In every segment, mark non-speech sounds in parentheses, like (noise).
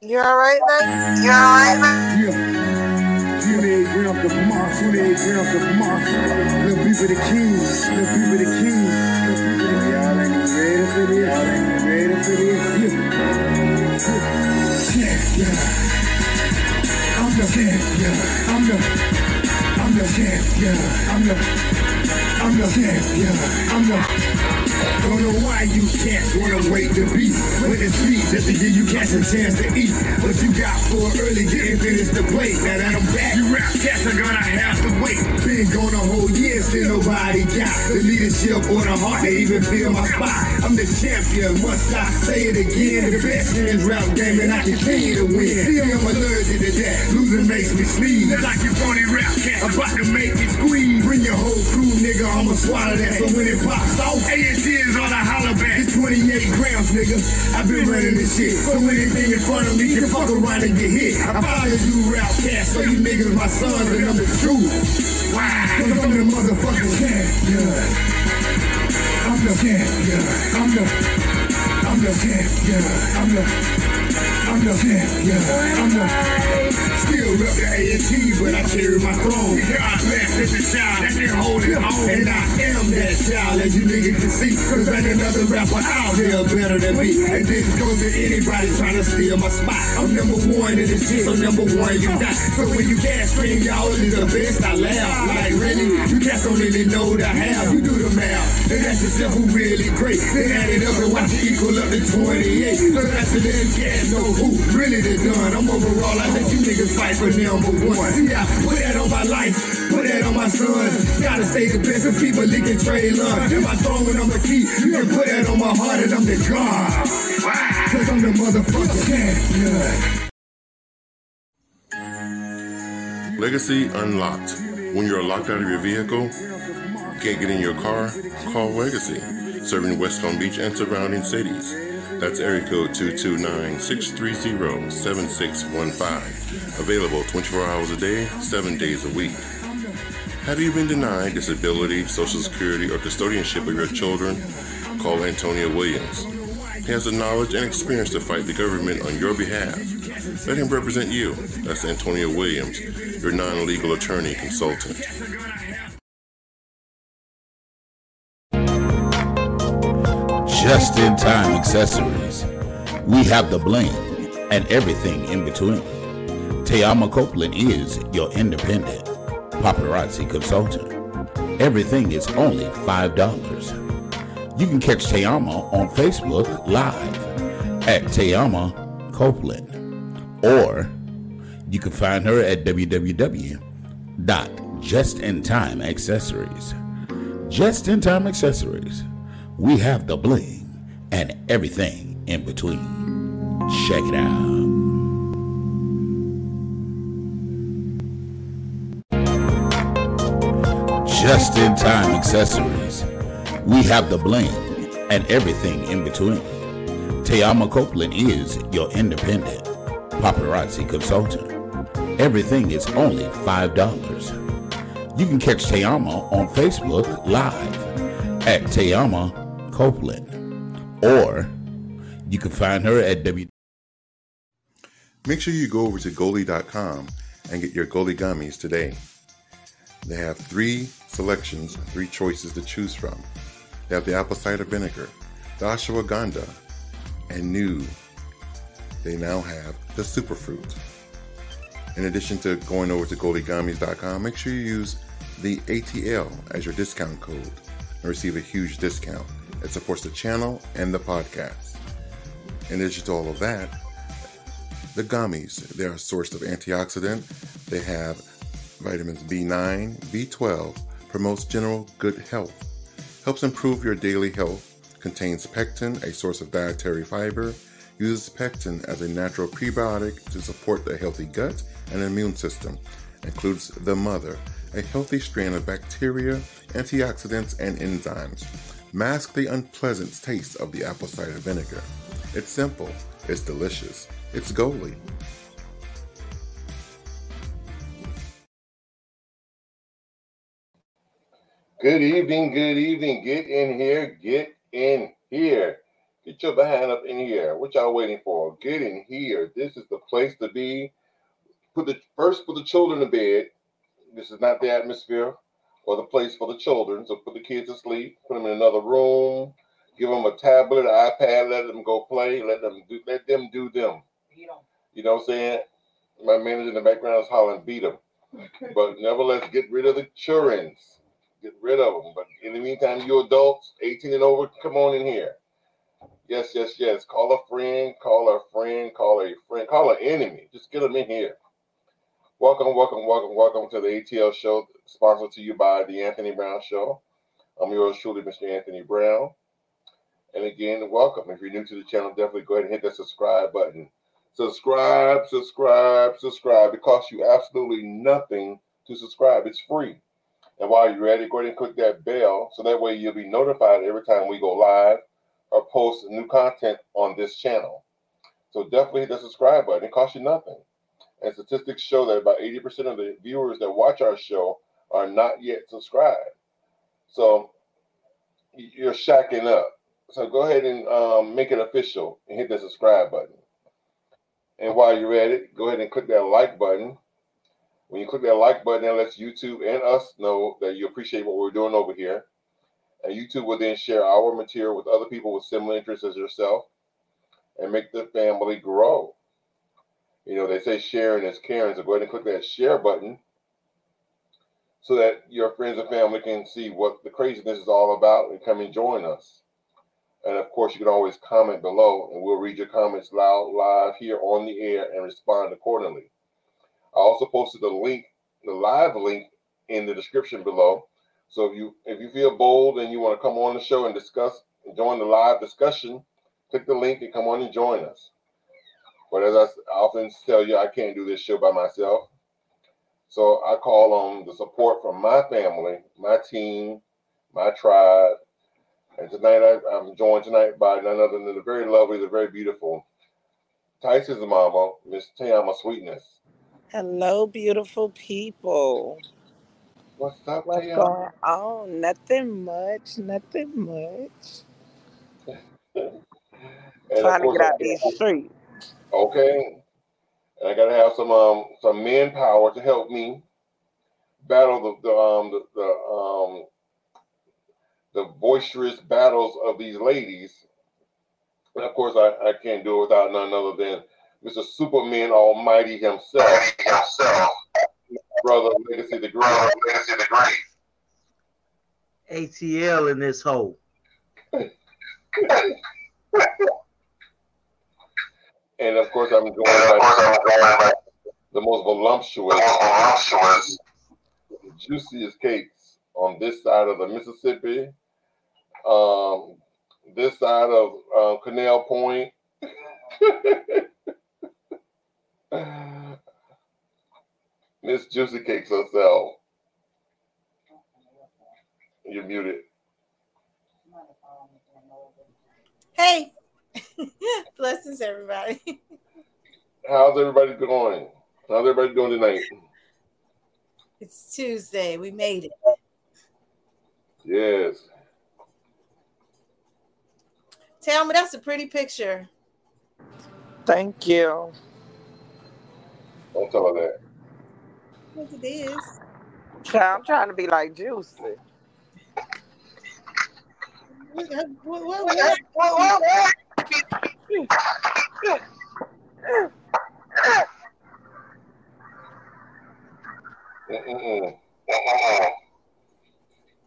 You all right, man? You all right, man? Yeah. 28 grams of moss, 28 grams of moss. Little people the king, little people the king. Little people the y'all ain't ready for this. Y'all ain't ready for this. Yeah. Champion. I'm the champion. I'm the, I'm the champion. I'm the, I'm the champion. I'm the. Don't know why you cats wanna wait to be with the street just to give you cats a chance to eat. But you got for early getting finished the plate. Now that I'm back, you rap cats are gonna have to wait. Been gone a whole year, still nobody got the leadership or the heart to even feel my spot. I'm the champion, must I say it again? The best in this rap game and I continue to win. See, I'm allergic to that. Losing makes me sneeze. Like you phony rap cat, about to make me squeeze. Bring your whole crew, nigga, I'ma swallow that. So when it pops off, ANT is on a holler back. It's 28 grams, nigga. I've been running this shit. So anything in front of me can fuck around and get hit. I follow you rap cast, so you niggas my sons and I'm the truth. Why? Cause I'm the motherfucking champion. I'm the champion. I'm the, I'm the champion. I'm the, I'm the champion. I'm the, still rep the A&T, but I carry my throne. God bless every child that can hold it on. And I am that child, as you niggas can see. Cause ain't another rapper out here better than me. And this goes to anybody trying to steal my spot. I'm number one in this shit, so number one you got. So when you can't scream, y'all is the best, I laugh. Like really, you cats don't really know the half. You do the math, and that's yourself who really great. Then add it up and watch it equal up to 28. So that's the little cats know who really the done. I'm overall, I let you niggas fight for number one. See, I put that on my life, put that on my son. Gotta stay the best of people leaking love. If I throw it on the key, you can put that on my heart and I'm the God. Cause I'm the motherfucking champion. Legacy Unlocked. When you're locked out of your vehicle, can't get in your car, call Legacy, serving West Palm Beach and surrounding cities. That's area code 229-630-7615. Available 24 hours a day, 7 days a week. Have you been denied disability, social security, or custodianship of your children? Call Antonio Williams. He has the knowledge and experience to fight the government on your behalf. Let him represent you. That's Antonio Williams, your non-legal attorney consultant. Just in time accessories. We have the bling and everything in between. Tayama Copeland is your independent paparazzi consultant. Everything is only $5. You can catch Tayama on Facebook Live at Tayama Copeland. Or you can find her at www.justintimeaccessories. Just in time accessories. We have the bling and everything in between. Check it out. Just in time accessories. We have the bling and everything in between. Tayama Copeland is your independent paparazzi consultant. Everything is only $5. You can catch Tayama on Facebook Live at Tayama Copeland. Or you can find her at W. Make sure you go over to goli.com and get your Goli gummies today. They have three selections, three choices to choose from. They have the apple cider vinegar, the ashwagandha, and new. They now have the superfruit. In addition to going over to goligummies.com, make sure you use the ATL as your discount code and receive a huge discount. It supports the channel and the podcast. In addition to all of that, the gummies, they're a source of antioxidant. They have vitamins B9, B12, promotes general good health, helps improve your daily health, contains pectin, a source of dietary fiber, uses pectin as a natural prebiotic to support the healthy gut and immune system, includes the mother, a healthy strain of bacteria, antioxidants, and enzymes. Mask the unpleasant taste of the apple cider vinegar. It's simple, it's delicious, it's Goli. Good evening, good evening. Get in here, get in here. Get your behind up in here. What y'all waiting for? Get in here. This is the place to be. Put the first put the children to bed. This is not the atmosphere or the place for the children. So put the kids to sleep. Put them in another room. Give them a tablet, an iPad. Let them go play. Let them do. Let them do them. You know what I'm saying? My manager in the background is hollering, beat them. (laughs) But nevertheless, get rid of the children. Get rid of them. But in the meantime, you adults, 18 and over, come on in here. Yes, yes, yes. Call a friend, call a friend, call a friend, call an enemy. Just get them in here. Welcome, welcome, welcome, welcome to the ATL show, sponsored to you by the Anthony Brown Show. I'm yours truly, Mr. Anthony Brown. And again, welcome. If you're new to the channel, definitely go ahead and hit that subscribe button. Subscribe, subscribe, subscribe. It costs you absolutely nothing to subscribe. It's free. And while you're at it, go ahead and click that bell so that way you'll be notified every time we go live or post new content on this channel. So definitely hit the subscribe button. It costs you nothing. And statistics show that about 80% of the viewers that watch our show are not yet subscribed. So you're shacking up. So go ahead and um, make it official and hit the subscribe button. And while you're at it, go ahead and click that like button. When you click that like button, that lets YouTube and us know that you appreciate what we're doing over here. And YouTube will then share our material with other people with similar interests as yourself and make the family grow. You know, they say sharing is caring, so go ahead and click that share button so that your friends and family can see what the craziness is all about and come and join us. And of course, you can always comment below and we'll read your comments loud live here on the air and respond accordingly. I also posted the link, the live link in the description below so if you if you feel bold and you want to come on the show and discuss and join the live discussion, click the link and come on and join us. But as I often tell you, I can't do this show by myself. So I call on the support from my family, my team, my tribe. And tonight I, am joined tonight by none other than the very lovely, the very beautiful Tyson's mama, Miss Tayama Sweetness. Hello, beautiful people. What's up, What's Tim? going on? Nothing much. Nothing much. (laughs) Trying to get out these streets. Okay. And I gotta have some um some manpower to help me battle the, the um the, the um the boisterous battles of these ladies. And of course I, I can't do it without none other than Mr. Superman Almighty himself. himself brother Legacy the Great. Legacy the Great. ATL in this hole. (laughs) and of course, I'm going by the most voluptuous, juiciest cakes on this side of the Mississippi, um, this side of uh, Canal Point. (laughs) Miss Juicy Cakes herself. You're muted. Hey, (laughs) blessings, everybody. How's everybody going? How's everybody doing tonight? It's Tuesday. We made it. Yes. Tell me, that's a pretty picture. Thank you. Don't tell her that. Yes, it is. Child, I'm trying to be like Juicy. What, what, what, what?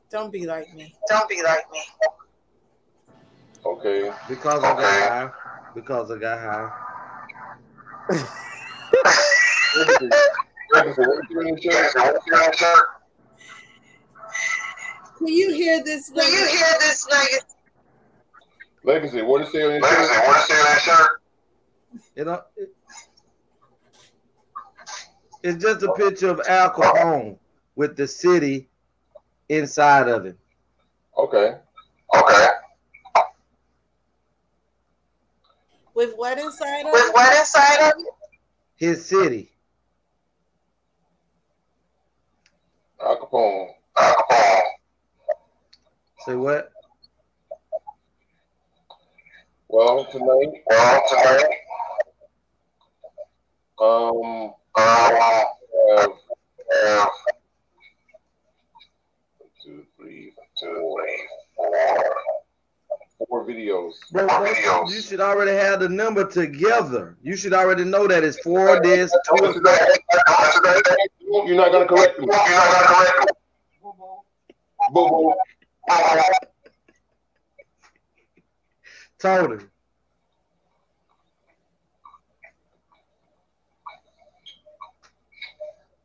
Don't be like me. Don't be like me. Okay. Because I got high. Because I got high. Legacy, what you doing in church? Can you hear this? Can you hear this nugget? Legacy, what is it on your Legacy, shirt? what is that shirt? You know, it- it's just a picture of Al Capone with the city inside of it. Okay. Okay. With what inside of it? With what inside of it? His city. Al Capone. Al Capone. Say what? Well, tonight, Well, tonight, um, I uh, two, three, two, three, four, four videos. Bro, Four videos. you should already have the number together. You should already know that it's four this, two What's today? You're not gonna correct me. You're not gonna correct me. Boo boo. Tony.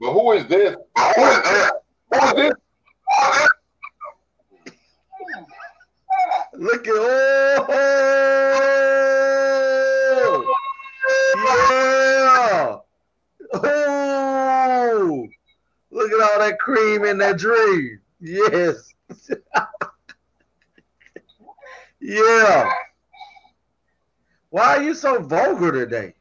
But who is this? Who is this? Who is this? Look at oh yeah. Oh look at all that cream in that dream. Yes. (laughs) yeah. Why are you so vulgar today?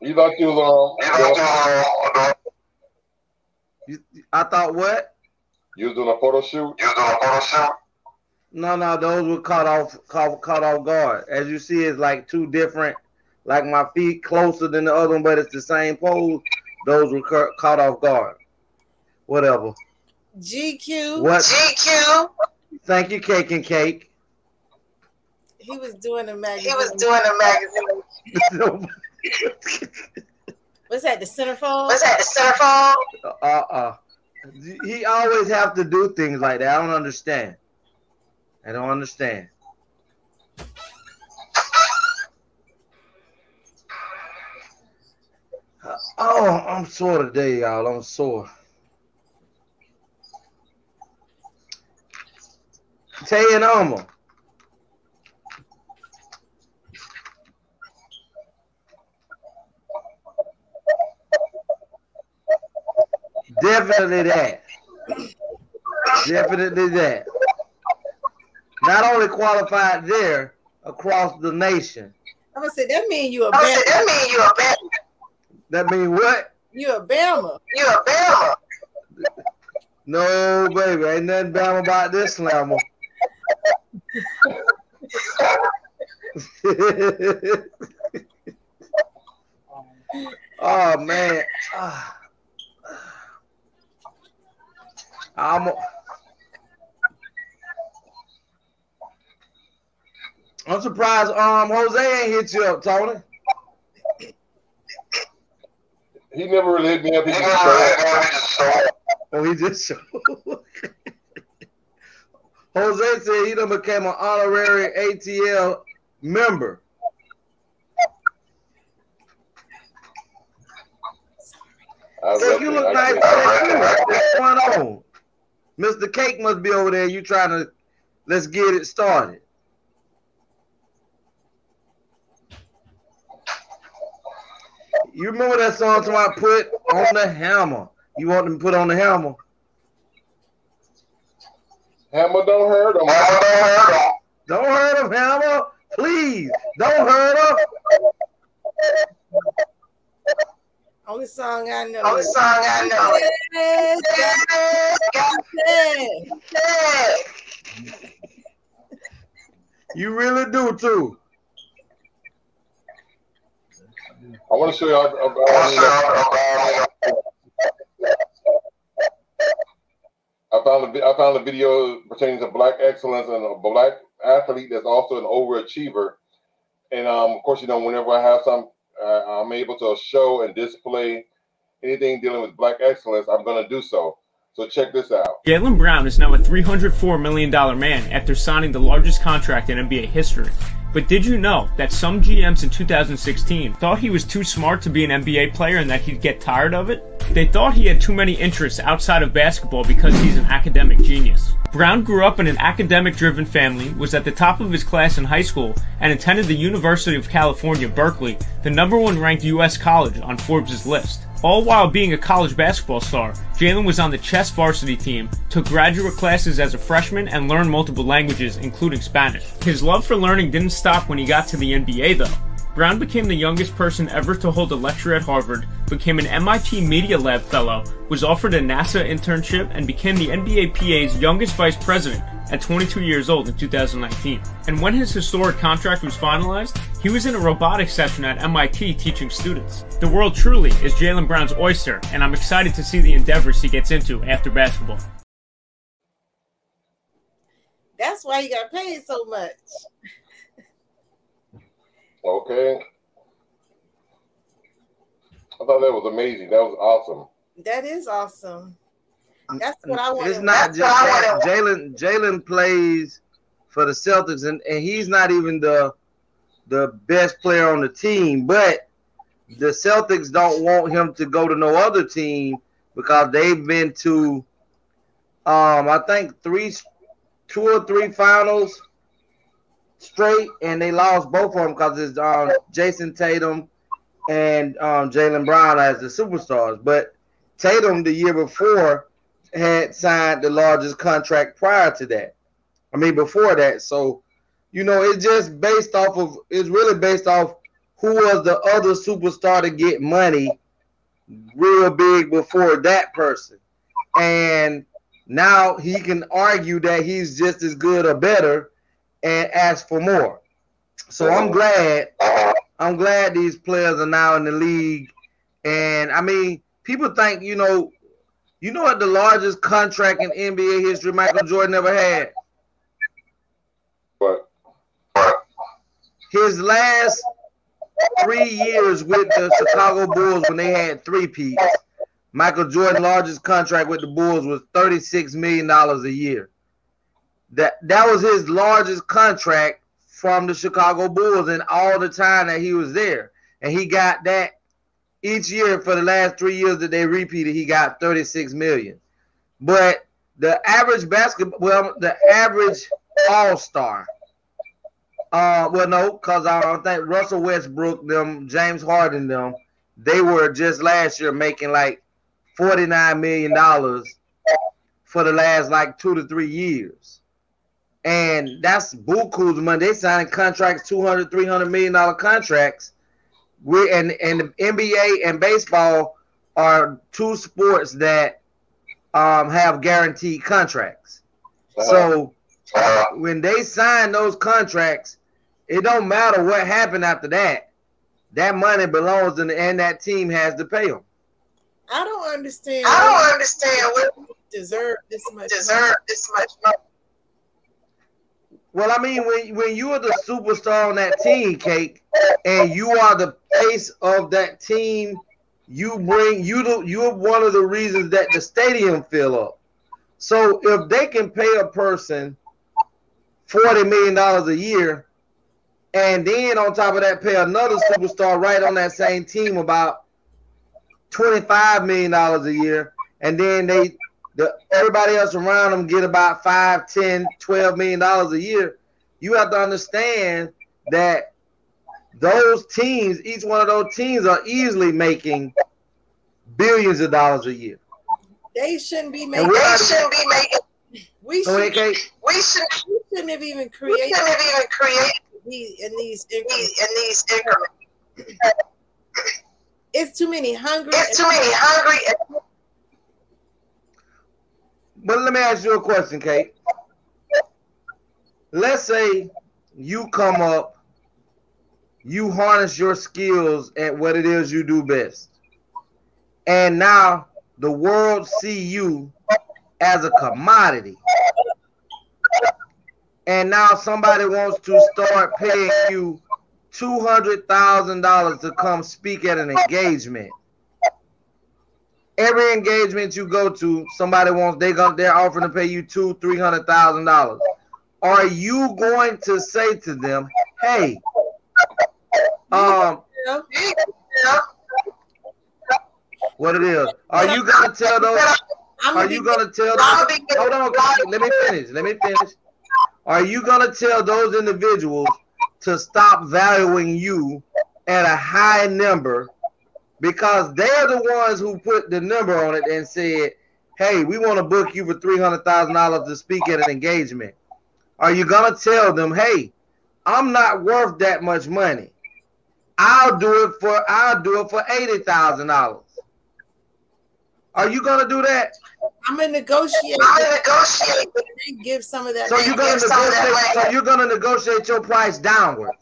You thought you was You uh, You, I thought what? you was doing a photo shoot. you doing a photo shoot? No, no, those were caught off caught, caught off guard. As you see, it's like two different. Like my feet closer than the other one, but it's the same pose. Those were ca- caught off guard. Whatever. GQ. What? GQ. Thank you, cake and cake. He was doing a magazine. He was doing a magazine. (laughs) What's that? The centerfold. What's that? The centerfold? uh uh. He always have to do things like that. I don't understand. I don't understand. Uh, oh, I'm sore today, y'all. I'm sore. Tay and Alma. Definitely that. Definitely that. Not only qualified there, across the nation. I'm gonna say that mean you a I said, Bama. that mean you a Bama. That mean what? You a Bama. You a Bama. No, baby, ain't nothing bad about this slammer. (laughs) oh man, Ah. I'm. I'm surprised. Um, Jose ain't hit you up, Tony. He never really hit me up. He just showed up. man, he just showed up. Oh, he just showed. (laughs) Jose said he done became an honorary ATL member. You look nice. What's going on? Mr. Cake must be over there. You trying to let's get it started. You remember that song I put on the hammer? You want them to put on the hammer? Hammer don't hurt him. Mama don't hurt him. Don't hurt him, hammer. Please, don't hurt him. Only song I know. Only song I know. Yes, Got yes. it. You really do too. I want to show y'all. What's up, Obama? I found a, I found a video pertaining to black excellence and a black athlete that's also an overachiever. And um, of course, you know, whenever I have some, uh, I'm able to show and display anything dealing with black excellence. I'm going to do so. So check this out. Jaylen Brown is now a $304 million man after signing the largest contract in NBA history. But did you know that some GMs in 2016 thought he was too smart to be an NBA player and that he'd get tired of it? They thought he had too many interests outside of basketball because he's an academic genius. Brown grew up in an academic driven family, was at the top of his class in high school, and attended the University of California, Berkeley, the number one ranked U.S. college on Forbes' list. All while being a college basketball star, Jaylen was on the chess varsity team, took graduate classes as a freshman, and learned multiple languages, including Spanish. His love for learning didn't stop when he got to the NBA, though. Brown became the youngest person ever to hold a lecture at Harvard, became an MIT Media Lab Fellow, was offered a NASA internship, and became the NBA PA's youngest vice president at 22 years old in 2019. And when his historic contract was finalized, he was in a robotics session at MIT teaching students. The world truly is Jaylen Brown's oyster, and I'm excited to see the endeavors he gets into after basketball. That's why you got paid so much. Okay. I thought that was amazing. That was awesome. That is awesome. That's what I want. It's not just that. Jaylen. Jaylen plays for the Celtics, and, and he's not even the the best player on the team. But the Celtics don't want him to go to no other team because they've been to, um, I think three, two or three finals straight, and they lost both of them because it's um, Jayson Tatum and um, Jaylen Brown as the superstars. But Tatum the year before had signed the largest contract prior to that. I mean, before that. So, you know, it's just based off of, it's really based off who was the other superstar to get money real big before that person. And now he can argue that he's just as good or better and ask for more. So I'm glad, I'm glad these players are now in the league. And I mean, people think, you know, you know what the largest contract in NBA history Michael Jordan ever had? What? His last three years with the Chicago Bulls when they had three peats. Michael Jordan's largest contract with the Bulls was $36 million a year. That that was his largest contract from the Chicago Bulls and all the time that he was there. And he got that each year for the last three years that they repeated, he got 36 million. But the average basketball, well, the average all star, uh, well, no, because I don't think Russell Westbrook, them, James Harden, them, they were just last year making like 49 million dollars for the last like two to three years. And that's buku's money. They signing contracts, 200, 300 million dollar contracts we and and the NBA and baseball are two sports that um, have guaranteed contracts. So when they sign those contracts, it don't matter what happened after that. That money belongs in the, and that team has to pay them. I don't understand. I don't understand what deserve this much. deserve this much money. Well, I mean, when when you are the superstar on that team, Cake, and you are the face of that team, you bring you the you're one of the reasons that the stadium fill up. So if they can pay a person forty million dollars a year, and then on top of that pay another superstar right on that same team about twenty five million dollars a year, and then they the everybody else around them get about 5 10 12 million dollars a year you have to understand that those teams each one of those teams are easily making billions of dollars a year They shouldn't be making. we're They shouldn't be making. We so should. okay, We shouldn't. We shouldn't have even created. We created shouldn't have even created these in these. these in these increments. It's too many hungry. It's too many hungry. But let me ask you a question kate. Let's say you come up you harness your skills at what it is you do best. And now the world see you as a commodity. And now somebody wants to start paying you $200,000 to come speak at an engagement every engagement you go to, somebody wants they they're offering to pay you two, three hundred thousand dollars. Are you going to say to them, "Hey, um, what it is?" Are you gonna tell those? Are you gonna tell those? Hold on, let me finish. Let me finish. Are you gonna tell those individuals to stop valuing you at a high number because they're the ones who put the number on it and said, "Hey, we want to book you for three hundred thousand dollars to speak at an engagement." Are you gonna tell them, "Hey, I'm not worth that much money. I'll do it for I'll do it for eighty thousand dollars." Are you gonna do that? I'm gonna negotiate. I'm gonna negotiate. and give some of that. So you're gonna Give some of that negotiate. So you're gonna negotiate your price downward.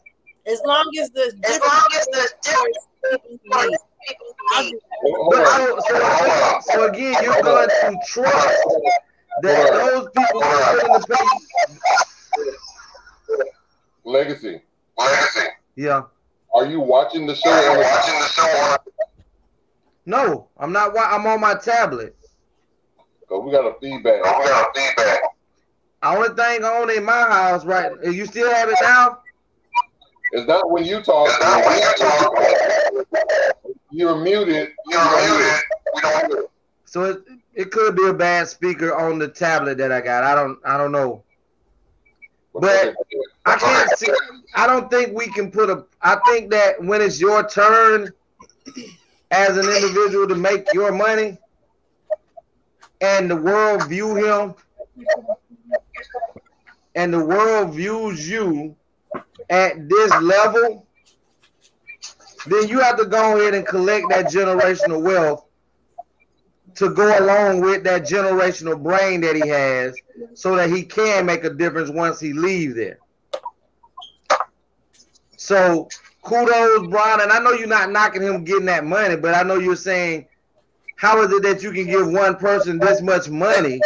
as long as the As long as the difference difference people I'll need. do Hold so, so, so again, you're going to trust that those people who are willing to pay. Legacy. Legacy. Yeah. Are you watching the show? Are you watching the show? No, I'm not. wa- I'm on my tablet. Cause we got a feedback. Oh, we got feedback. Only thing on in my house, right? You still have it now? It's not when you talk. It's not when you talk. You're muted. You're muted. We don't hear. So it, it could be a bad speaker on the tablet that I got. I don't. I don't know. But I can't see. I don't think we can put a. I think that when it's your turn as an individual to make your money, and the world view him, and the world views you at this level, then you have to go ahead and collect that generational wealth to go along with that generational brain that he has so that he can make a difference once he leaves there. So kudos, Brian. And I know you're not knocking him getting that money, but I know you're saying, how is it that you can give one person this much money,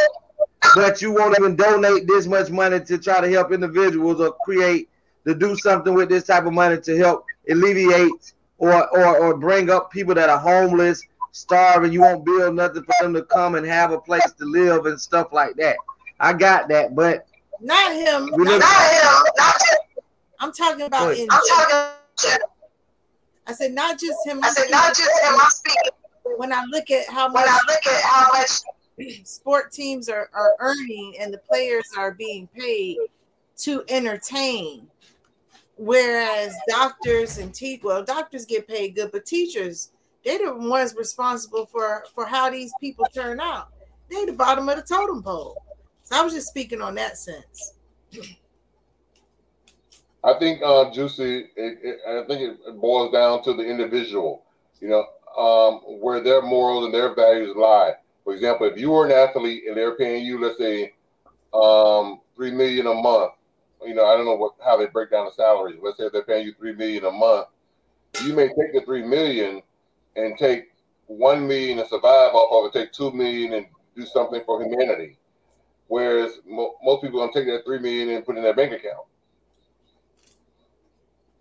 but you won't even donate this much money to try to help individuals or create to do something with this type of money to help alleviate or or, or bring up people that are homeless, starving. You won't build nothing for them to come and have a place to live and stuff like that. I got that, but not him. Not- look- Not him. Not him. I'm talking about in. I'm talking. I said not just him. I said not just him. I'm speaking. When I look at how When much I look at how much sport teams are, are earning and the players are being paid to entertain. Whereas doctors and te- well, doctors get paid good, but teachers, they're the ones responsible for for how these people turn out. They're the bottom of the totem pole. So I was just speaking on that sense. I think, uh, Juicy, it, it, I think it boils down to the individual, you know, um, where their morals and their values lie. For example, if you were an athlete and they're paying you, let's say, um, three million a month, you know, I don't know what how they break down the salaries. Let's say if they're paying you three million a month, you may take the three million and take one million and survive off of it, take two million and do something for humanity. Whereas mo- most people gonna take that three million and put it in their bank account.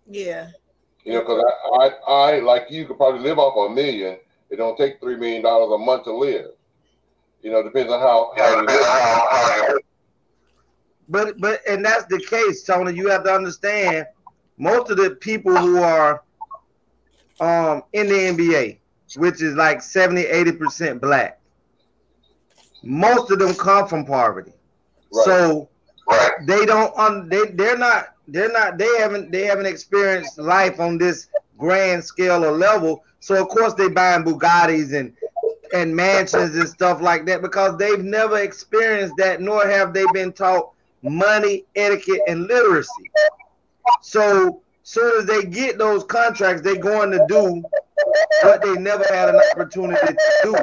Yeah. You know, because I, I, I, like you, could probably live off a million. It don't take three million dollars a month to live. You know, depends on how how you live. How, how you but but and that's the case, Tony. You have to understand most of the people who are um in the NBA, which is like 70, 80 percent black, most of them come from poverty. Right. So right. they don't un, they they're not they're not they haven't they haven't experienced life on this grand scale or level. So of course they buying Bugattis and and mansions and stuff like that because they've never experienced that, nor have they been taught money, etiquette, and literacy. So soon as they get those contracts, they're going to do what they never had an opportunity to do.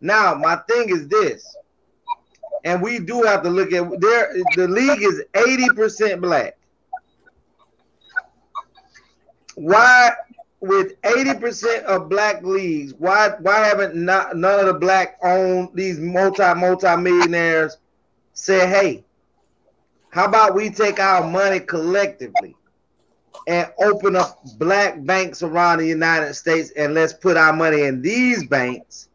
Now, my thing is this, and we do have to look at there. The league is eighty percent black. Why, with eighty percent of black leagues, why why haven't not none of the black owned these multi multi millionaires said, hey, how about we take our money collectively and open up black banks around the United States and let's put our money in these banks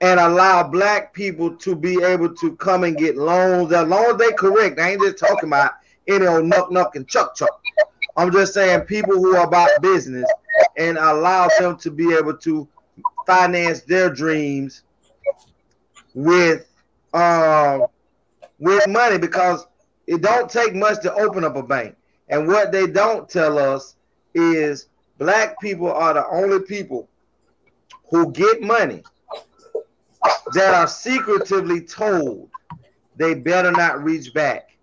and allow black people to be able to come and get loans as long as they correct. I ain't just talking about any old knuck knuck and chuck chuck. I'm just saying people who are about business and allow them to be able to finance their dreams with um with money because it don't take much to open up a bank. And what they don't tell us is black people are the only people who get money that are secretively told they better not reach back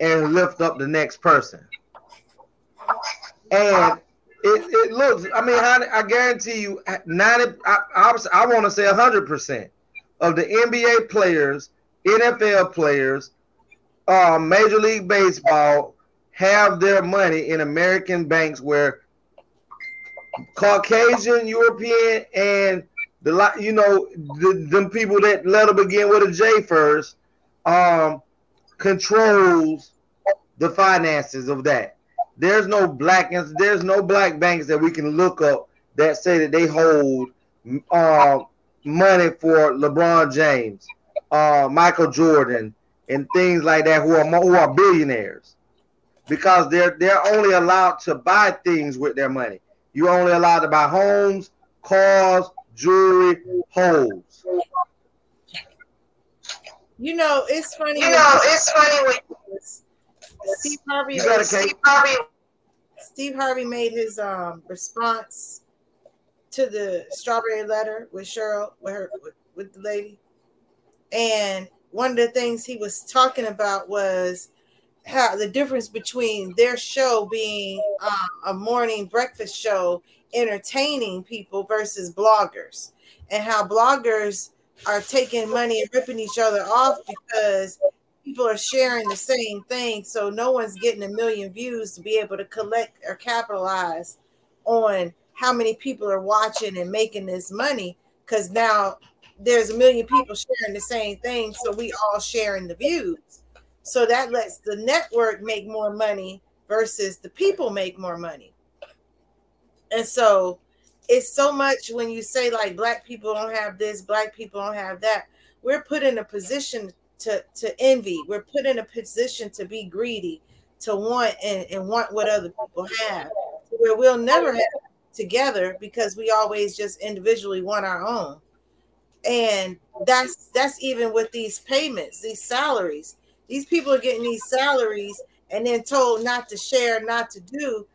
and lift up the next person. And it, it looks, I mean, I, I guarantee you, 90, I, I, I want to say 100% of the NBA players, NFL players, uh, Major League Baseball have their money in American banks where Caucasian, European, and the you know the them people that let them begin with a J first, um, controls the finances of that. There's no black there's no black banks that we can look up that say that they hold uh, money for LeBron James, uh, Michael Jordan, and things like that who are who are billionaires because they're they're only allowed to buy things with their money. You're only allowed to buy homes, cars, jewelry, homes. You know, it's funny. You know, it's funny when Steve Harvey. You got Steve Harvey. Steve Harvey made his um response to the strawberry letter with Cheryl, with her, with, with the lady, and one of the things he was talking about was how the difference between their show being um, a morning breakfast show entertaining people versus bloggers. And how bloggers are taking money and ripping each other off because people are sharing the same thing. So no one's getting a million views to be able to collect or capitalize on how many people are watching and making this money. Because now there's a million people sharing the same thing so we all sharing the views so that lets the network make more money versus the people make more money. And so it's so much when you say like black people don't have this, black people don't have that. We're put in a position to to envy. We're put in a position to be greedy, to want and, and want what other people have. Where we'll never have together because we always just individually want our own. And that's that's even with these payments, these salaries these people are getting these salaries and then told not to share, not to do,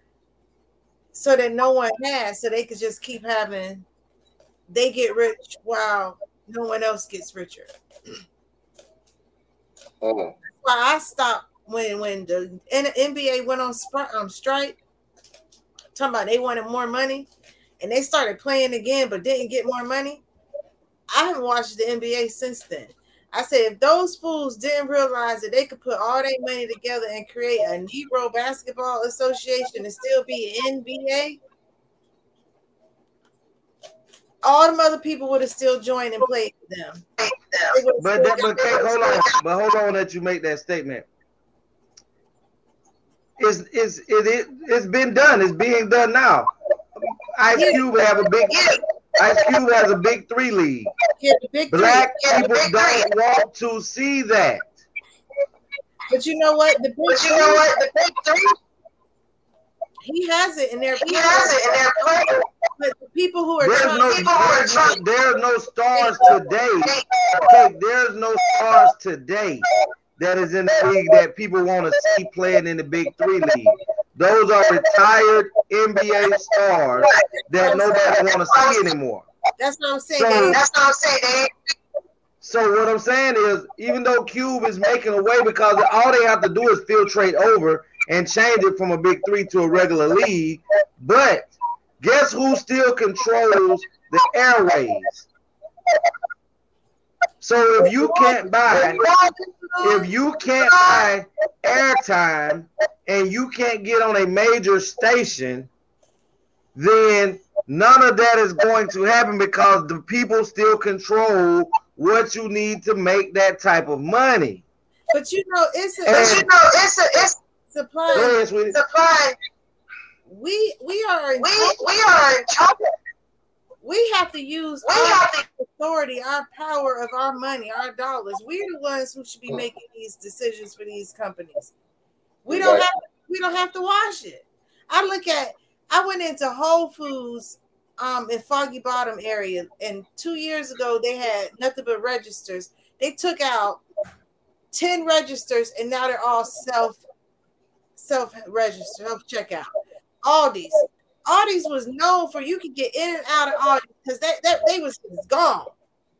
so that no one has, so they could just keep having. They get rich while no one else gets richer. (clears throat) Mm. Why I stopped when when the NBA went on um, strike, talking about they wanted more money, and they started playing again, but didn't get more money. I haven't watched the NBA since then. I said, if those fools didn't realize that they could put all their money together and create a Negro Basketball Association and still be NBA, all them other people would have still joined and played with them. But that, but Kate, hold on, but hold on that you make that statement. It's it's it, it it's been done. It's being done now. Ice Cube have a big Ice Cube has a big three league. Yeah, big three. Black Yeah, people don't want to see that. But you know what? The big But you three, know what? The big three, he has it in their he has it in their play. But the people who are There's trying no, people who are trying- there's no stars today. Okay, there's no stars today that is in the league that people want to see playing in the Big Three league. Those are retired NBA stars that nobody want to see anymore. that's what I'm saying. So- That's what I'm saying. So what I'm saying is, even though Cube is making a way because all they have to do is filtrate over and change it from a Big Three to a regular league, but guess who still controls the airways? So if you can't buy if you can't buy airtime and you can't get on a major station, then none of that is going to happen because the people still control what you need to make that type of money. but you know, it's a, And- But you know, it's a it's Go supply. ahead, supply. We we are in We we are in trouble. We have to use our authority, our power of our money, our dollars. We're the ones who should be making these decisions for these companies. We don't Right. have we don't have to wash it. I look at I went into Whole Foods um in Foggy Bottom area and two years ago they had nothing but registers. They took out 10 registers and now they're all self self register, self checkout. Aldi's Audis was known for you could get in and out of Audi because that, that they was gone.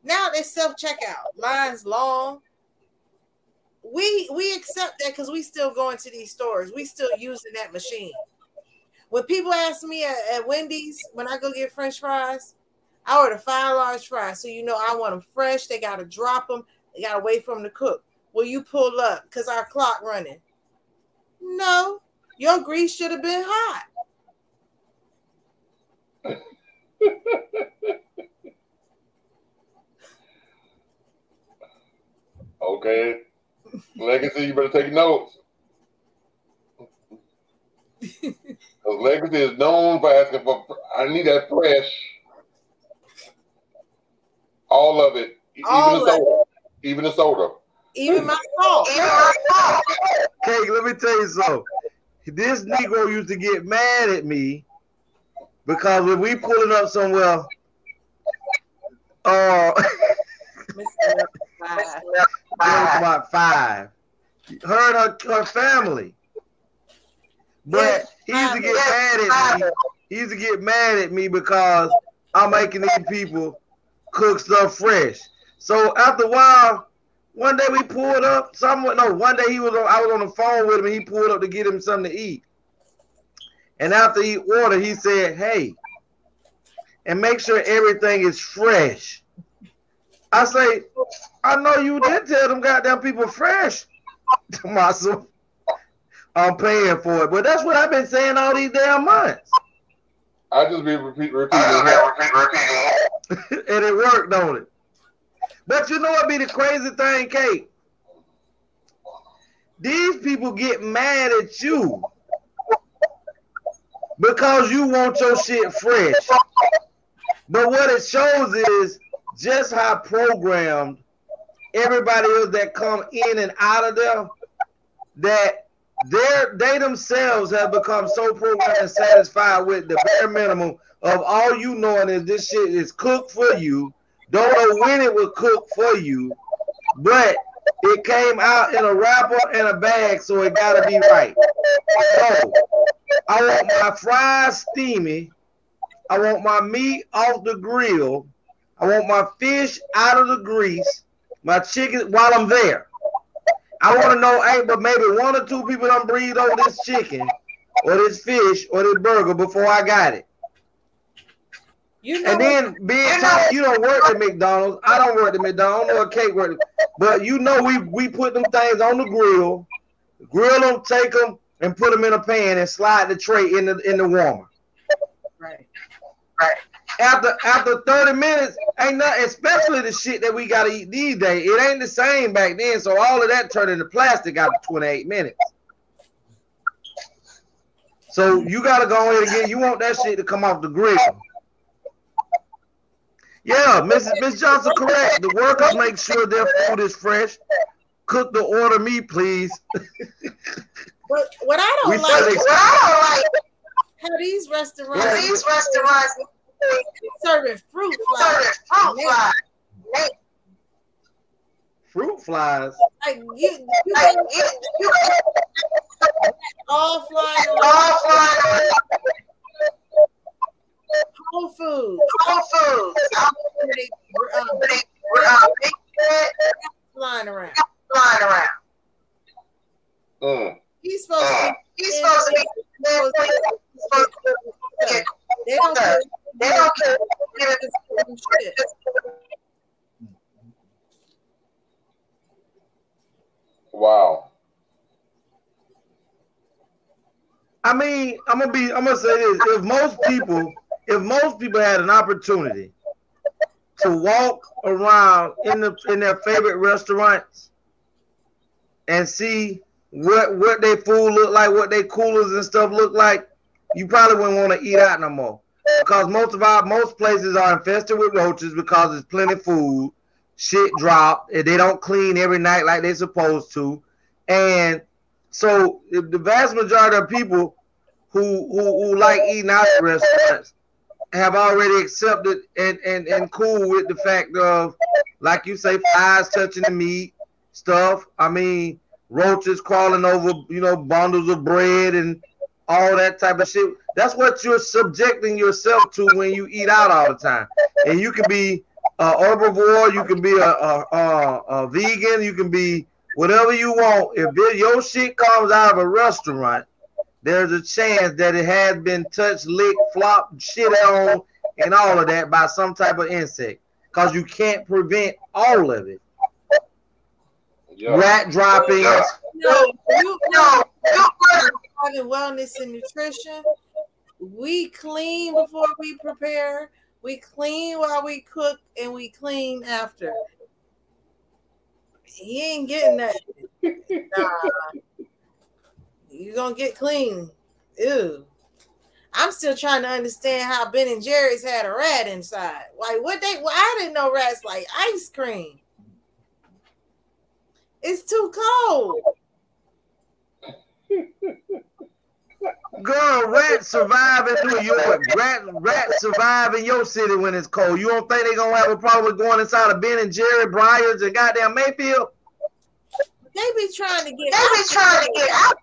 Now they self checkout lines long. We we accept that because we still go into these stores. We still using that machine. When people ask me at, at Wendy's when I go get French fries, I order five large fries. So you know I want them fresh. They gotta drop them. They gotta wait for them to cook. Will you pull up because our clock running? No, your grease should have been hot. Okay. Legacy, you better take notes. (laughs) Because Legacy is known for asking for, I need that fresh. All of it. All even the of soda. Even the soda. Even my salt. Okay, let me tell you something. This Negro used to get mad at me because when we pulling up somewhere, uh, Five. about five. Her and her, her family. But he used to get mad at me. He used to get mad at me because I'm making these people cook stuff fresh. So after a while, one day we pulled up. Someone no, one day he was on, I was on the phone with him and he pulled up to get him something to eat. And after he ordered, he said, Hey, and make sure everything is fresh. I say, I know you did tell them goddamn people fresh. (laughs) To I'm paying for it. But that's what I've been saying all these damn months. I just be repeat, repeating that. (laughs) and it worked, don't it? But you know what be the crazy thing, Kate? These people get mad at you because you want your shit fresh. But what it shows is just how programmed everybody is that come in and out of there that they're, they themselves have become so programmed and satisfied with the bare minimum of all you knowing is this shit is cooked for you. Don't know when it was cooked for you, but it came out in a wrapper and a bag, so it gotta be right. So I want my fries steamy. I want my meat off the grill. I want my fish out of the grease. My chicken while I'm there. I want to know, hey, but maybe one or two people don't breathe over this chicken or this fish or this burger before I got it. You know And then being told you don't work at McDonald's, I don't work at McDonald's I or cake work, but you know we we put them things on the grill, grill them, take them, and put them in a pan and slide the tray in the in the warmer. right. Right. After after 30 minutes, ain't nothing, especially the shit that we gotta eat these days. It ain't the same back then. So all of that turned into plastic after 28 minutes. So you gotta go ahead again. you want that shit to come off the grill. Yeah, Mrs. Miss Johnson, correct. The workers make sure their food is fresh. Cook the order meat, please. But what I don't We like, What I don't like how these restaurants Yeah, is these restaurants serving fruit flies. serving fruit flies. Fruit flies. Like you, you Like, you, you all flying all flying Whole Foods. Whole Foods. Pretty, um, Pretty, uh, big head flying around. flying around. Mm. He's supposed to He's supposed to be. be. Supposed to He's supposed to be they don't care. They don't care. Wow. I mean, I'm gonna be. I'm gonna say this: if most people, if most people had an opportunity to walk around in the in their favorite restaurants and see what what their food look like, what their coolers and stuff look like, you probably wouldn't want to eat out no more. Because most of our most places are infested with roaches because there's plenty of food, shit drop, and they don't clean every night like they're supposed to, and so the vast majority of people who who, who like eating out at restaurants have already accepted and, and, and cool with the fact of, like you say, flies touching the meat, stuff. I mean, roaches crawling over, you know, bundles of bread and all that type of shit. That's what you're subjecting yourself to when you eat out all the time. And you can be a herbivore, you can be a, a, a, a vegan, you can be whatever you want. If your shit comes out of a restaurant, there's a chance that it has been touched, licked, flopped, shit on, and all of that by some type of insect. Because you can't prevent all of it. Yeah. Rat droppings. No, you know, you were- wellness and nutrition, we clean before we prepare, we clean while we cook, and we clean after. He ain't getting that. (laughs) Nah. You gonna get clean. Ew. I'm still trying to understand how Ben and Jerry's had a rat inside. Like what they well, I didn't know rats like ice cream. It's too cold. Girl, rats survive in New York. Rat, rats survive in your city when it's cold. You don't think they're gonna have a problem with going inside of Ben and Jerry, Breyers, and goddamn Mayfield? They be trying to get They be trying to get out.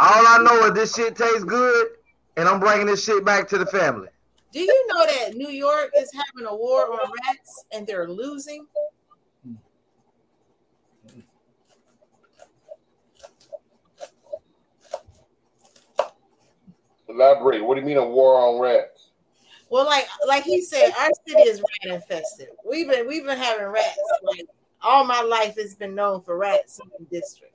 All I know is this shit tastes good, and I'm bringing this shit back to the family. Do you know that New York is having a war on rats and they're losing? Elaborate. What do you mean a war on rats? Well, like like he said, our city is rat infested. We've been we've been having rats like all my life. It's been known for rats in the district.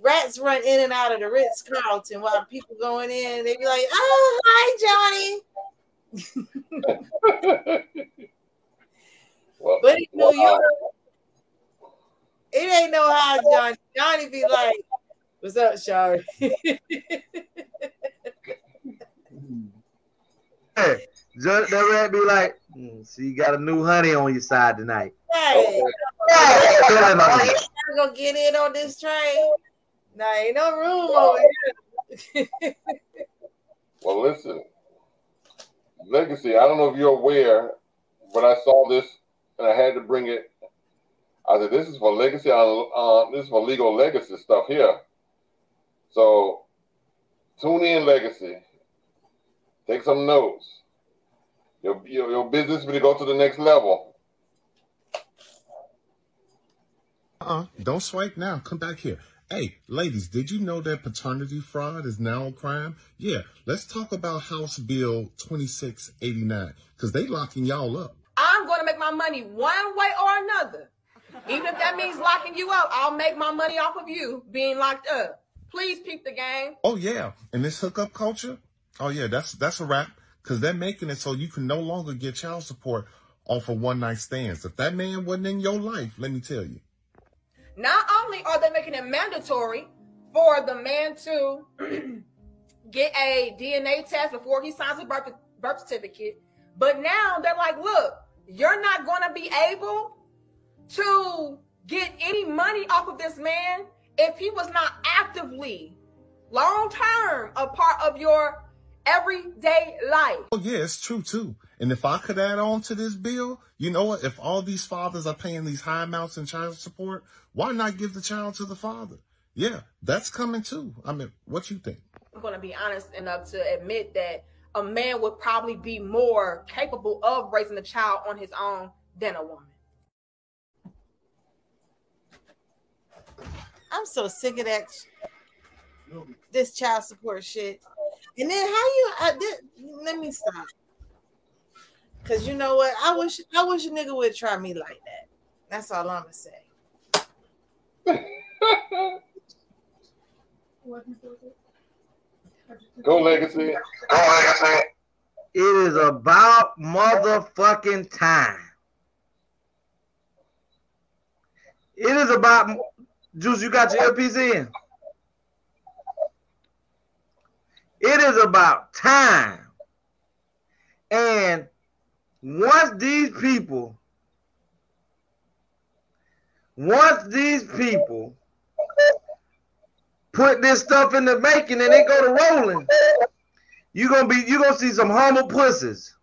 Rats run in and out of the Ritz Carlton while people going in. They be like, "Oh, hi, Johnny." well, But in New uh, York, it ain't no how Johnny. Johnny be like, "What's up, Shari?" Hey, just that rat be like, "Hmm, so you got a new honey on your side tonight. Hey, Feeling on you. I'm gonna get in on this train. Nah, ain't no room over here. (laughs) Well, listen, legacy. I don't know if you're aware, but I saw this and I had to bring it. I said, "This is for legacy. Uh, this is for legal legacy stuff here." So, tune in, legacy. Take some notes. Your your, your business will go to the next level. Uh-uh. Don't swipe now. Come back here. Hey, ladies, did you know that paternity fraud is now a crime? Yeah, let's talk about House Bill 2689 because they locking y'all up. I'm going to make my money one way or another. Even if that means locking you up, I'll make my money off of you being locked up. Please peep the game. Oh yeah, and this hookup culture? Oh yeah, that's that's a wrap because they're making it so you can no longer get child support off of one night stands. If that man wasn't in your life, let me tell you. Not only are they making it mandatory for the man to (clears throat) get a DNA test before he signs a birth, birth certificate, but now they're like, look, you're not going to be able to get any money off of this man if he was not actively, long term, a part of your everyday life. Oh yeah, it's true too. And if I could add on to this bill, you know what? If all these fathers are paying these high amounts in child support, why not give the child to the father? Yeah, that's coming too. I mean, what you think? I'm going to be honest enough to admit that a man would probably be more capable of raising a child on his own than a woman. I'm so sick of that. This child support shit. And then how you? I did, let me stop. Cause you know what? I wish I wish a nigga would try me like that. That's all I'm gonna say. Go legacy. Go legacy. It is about motherfucking time. It is about Juice. You got your earpiece in. It is about time. And once these people, once these people put this stuff in the making and they go to rolling, you're gonna be you're gonna see some humble pussies.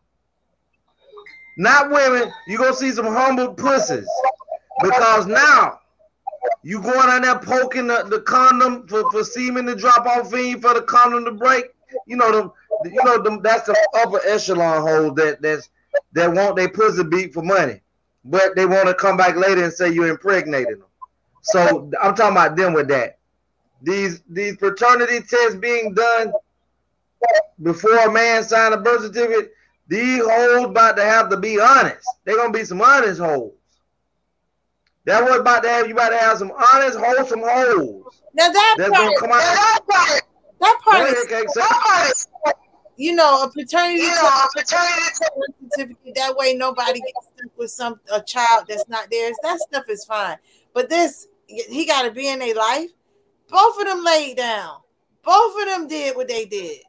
Not women, you're gonna see some humble pussies. Because now You going on there poking the, the condom for, for semen to drop off in for the condom to break. You know them. You know them. That's the upper echelon holes that that's that want they pussy beat for money, but they want to come back later and say you impregnated them. So I'm talking about them with that. These these paternity tests being done before a man sign a birth certificate. These hoes about to have to be honest. They're gonna be some honest hoes. That was about to have you about to have some honest, wholesome holes. Now that That's part, gonna come out. that part, that part is, ahead, Kate, say- you know, a paternity, You know, a paternity test- certificate. That way, nobody gets stuck with some a child that's not theirs. That stuff is fine. But this, he got to be in their life. Both of them laid down. Both of them did what they did.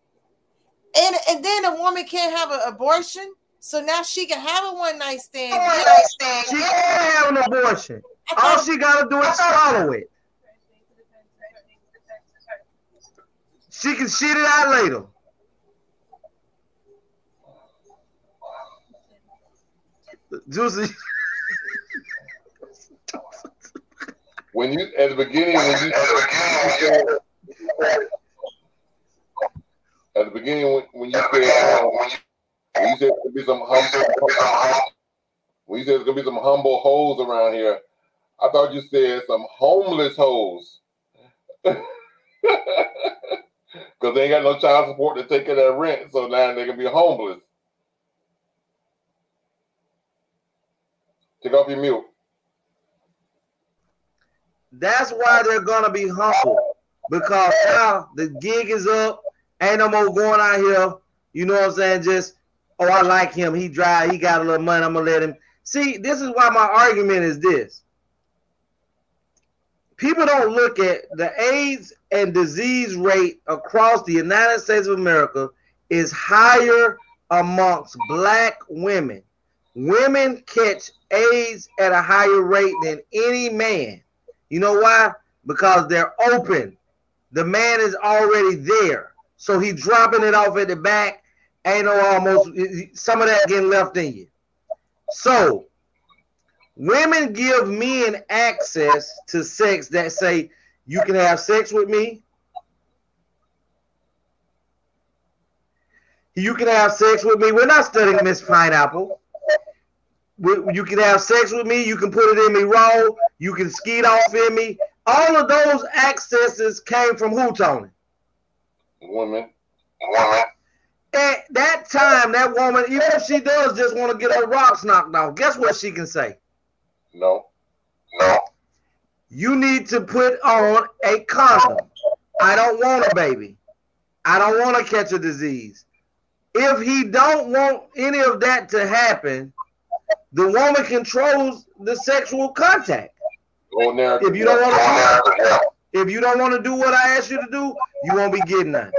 And and then a woman can't have an abortion, so now she can have a one night stand. One night stand. She can have an abortion. All she gotta do is swallow it. She can shit it out later. Juicy. When you at the beginning, when you at the beginning when, when you said um, when you said there's gonna be some humble when you said there's gonna be some humble hoes around here, I thought you said some homeless hoes. (laughs) Because they ain't got no child support to take care of their rent, so now they can be homeless. Take off your mute. That's why they're gonna be humble because now the gig is up. Ain't no more going out here. You know what I'm saying? Just oh, I like him. He dry. He got a little money. I'm gonna let him. See, this is why my argument is this. People don't look at the AIDS and disease rate across the United States of America is higher amongst black women. Women catch AIDS at a higher rate than any man. You know why? Because they're open. The man is already there. So he dropping it off at the back. Ain't no almost some of that getting left in you. So women give men access to sex that say you can have sex with me. You can have sex with me. We're not studying Miss Pineapple. You can have sex with me. You can put it in me raw. You can skeet off in me. All of those accesses came from who, Tony? Women. Woman. At that time, that woman, even if she does just want to get her rocks knocked off, guess what she can say? No. No. You need to put on a condom. I don't want a baby. I don't want to catch a disease. If he don't want any of that to happen, the woman controls the sexual contact. Narrative. If you don't want to, if you don't want to do what I asked you to do, you won't be getting that.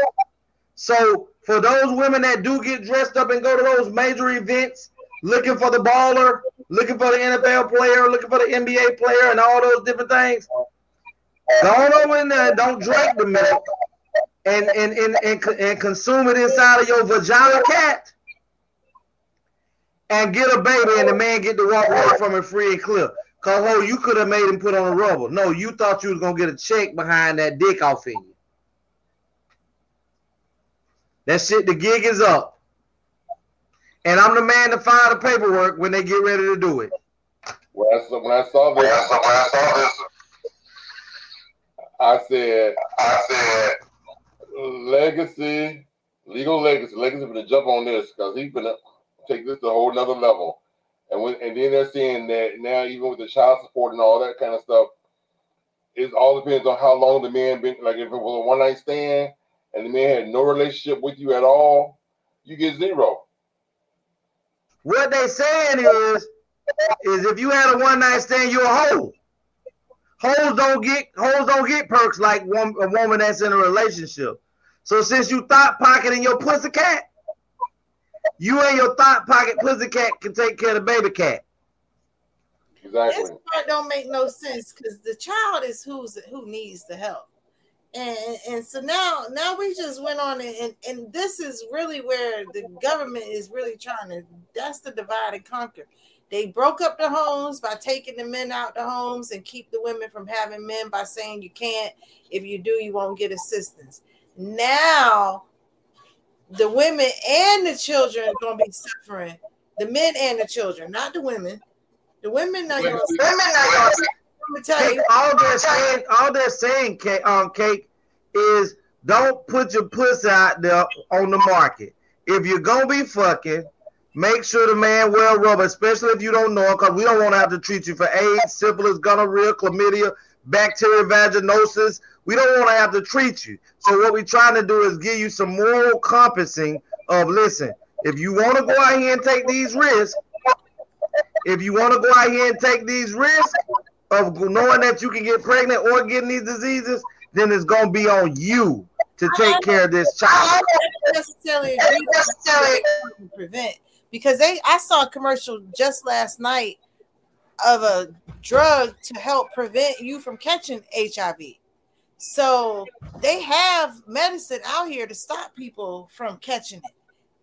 So for those women that do get dressed up and go to those major events, looking for the baller, looking for the NFL player, looking for the NBA player, and all those different things, go on over in there. Don't drink the milk and and and and, and consume it inside of your vagina cat. And get a baby, and the man get to walk away from it free and clear. Cause oh, you could have made him put on a rubber. No, you thought you was gonna get a check behind that dick off in you. That shit, the gig is up. And I'm the man to file the paperwork when they get ready to do it. When I saw, when I saw this, I when I saw this, I said, I said, legacy, legal legacy, legacy for to jump on this because he's gonna take this to a whole nother level. And when and then they're saying that now even with the child support and all that kind of stuff, it all depends on how long the man been like if it was a one night stand and the man had no relationship with you at all, you get zero. What they saying is, is if you had a one night stand, you're a hoe. Hoes don't get hoes don't get perks like one, a woman that's in a relationship. So since you thought pocketing your pussy cat, you and your thought pocket pussy cat can take care of the baby cat. Exactly. This Exactly. part don't make no sense because the child is who's who needs the help. And and so now now we just went on and, and and this is really where the government is really trying to that's the divide and conquer. They broke up the homes by taking the men out the homes and keep the women from having men by saying you can't. If you do, you won't get assistance. Now, the women and the children are going to be suffering. The men and the children, not the women. The women are going to. Women are going to tell Cake, all they're saying, all they're saying, cake, um, cake, is don't put your pussy out there on the market. If you're gonna be fucking, make sure the man wear rubber, especially if you don't know, because we don't want to have to treat you for AIDS, syphilis, gonorrhea, chlamydia, bacterial vaginosis. We don't want to have to treat you. So what we're trying to do is give you some moral compassing of listen. If you want to go out here and take these risks, if you want to go out here and take these risks of knowing that you can get pregnant or getting these diseases, then it's gonna be on you to take care of this child. Necessarily with prevent because they I saw a commercial just last night of a drug to help prevent you from catching HIV. So they have medicine out here to stop people from catching it.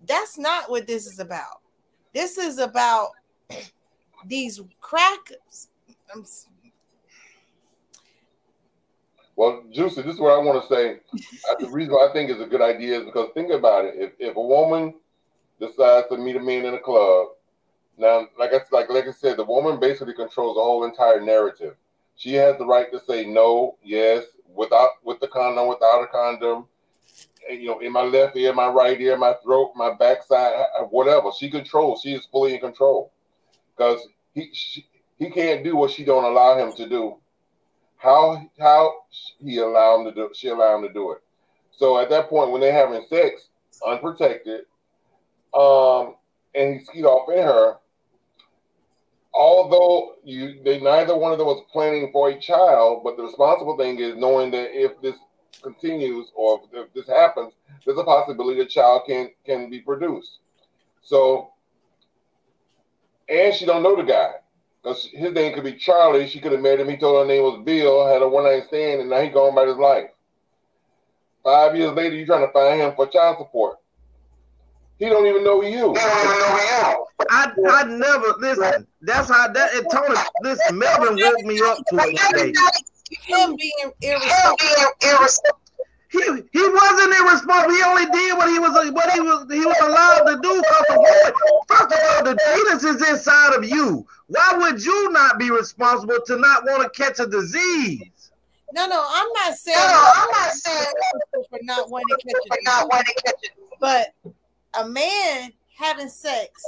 That's not what this is about. This is about (clears throat) these crack. Well, Juicy, this is what I want to say. Uh, the reason I think it's a good idea is because think about it. If, if a woman decides to meet a man in a club, now, like I like like I said, the woman basically controls the whole entire narrative. She has the right to say no, yes, without with the condom, without a condom. and, you know, in my left ear, my right ear, my throat, my backside, uh, whatever. She controls. She is fully in control because he she, he can't do what she don't allow him to do how how he allow him to do she allow him to do it. So at that point, when they're having sex unprotected, um, and he skied off in her, although you they neither one of them was planning for a child, but the responsible thing is knowing that if this continues or if this happens, there's a possibility a child can can be produced. So, and she don't know the guy. Because his name could be Charlie. She could have married him. He told her name was Bill, had a one night stand, and now he gone about his life. Five years later, you're trying to find him for child support. He don't even know you. I I never listen. That's how that and Tony. Listen, Melvin woke me up to it today. him being irresponsible. He he wasn't irresponsible. He only did what he was what he was he was allowed to do. First of all, first of all, the fetus is inside of you. Why would you not be responsible to not want to catch a disease? No, no, I'm not saying. No, I'm not saying for not wanting to catch it. not wanting to catch it. But a man having sex,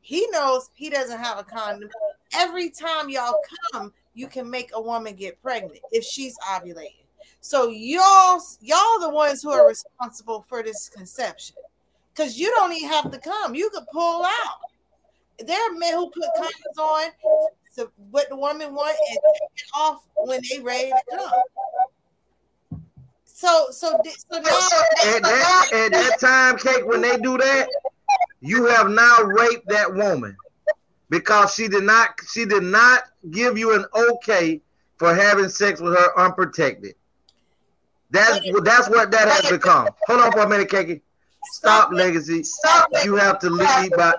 he knows he doesn't have a condom. Every time y'all come, you can make a woman get pregnant if she's ovulating. So y'all, y'all the ones who are responsible for this conception, because you don't even have to come. You could pull out. There are men who put condoms on to what the woman want and take it off when they ready to come. So, so, so now, At that, at that time, cake when they do that, you have now raped that woman because she did not she did not give you an okay for having sex with her unprotected. That's that's what that has become. (laughs) Hold on for a minute, Kiki. Stop, legacy. Stop you have to lead by.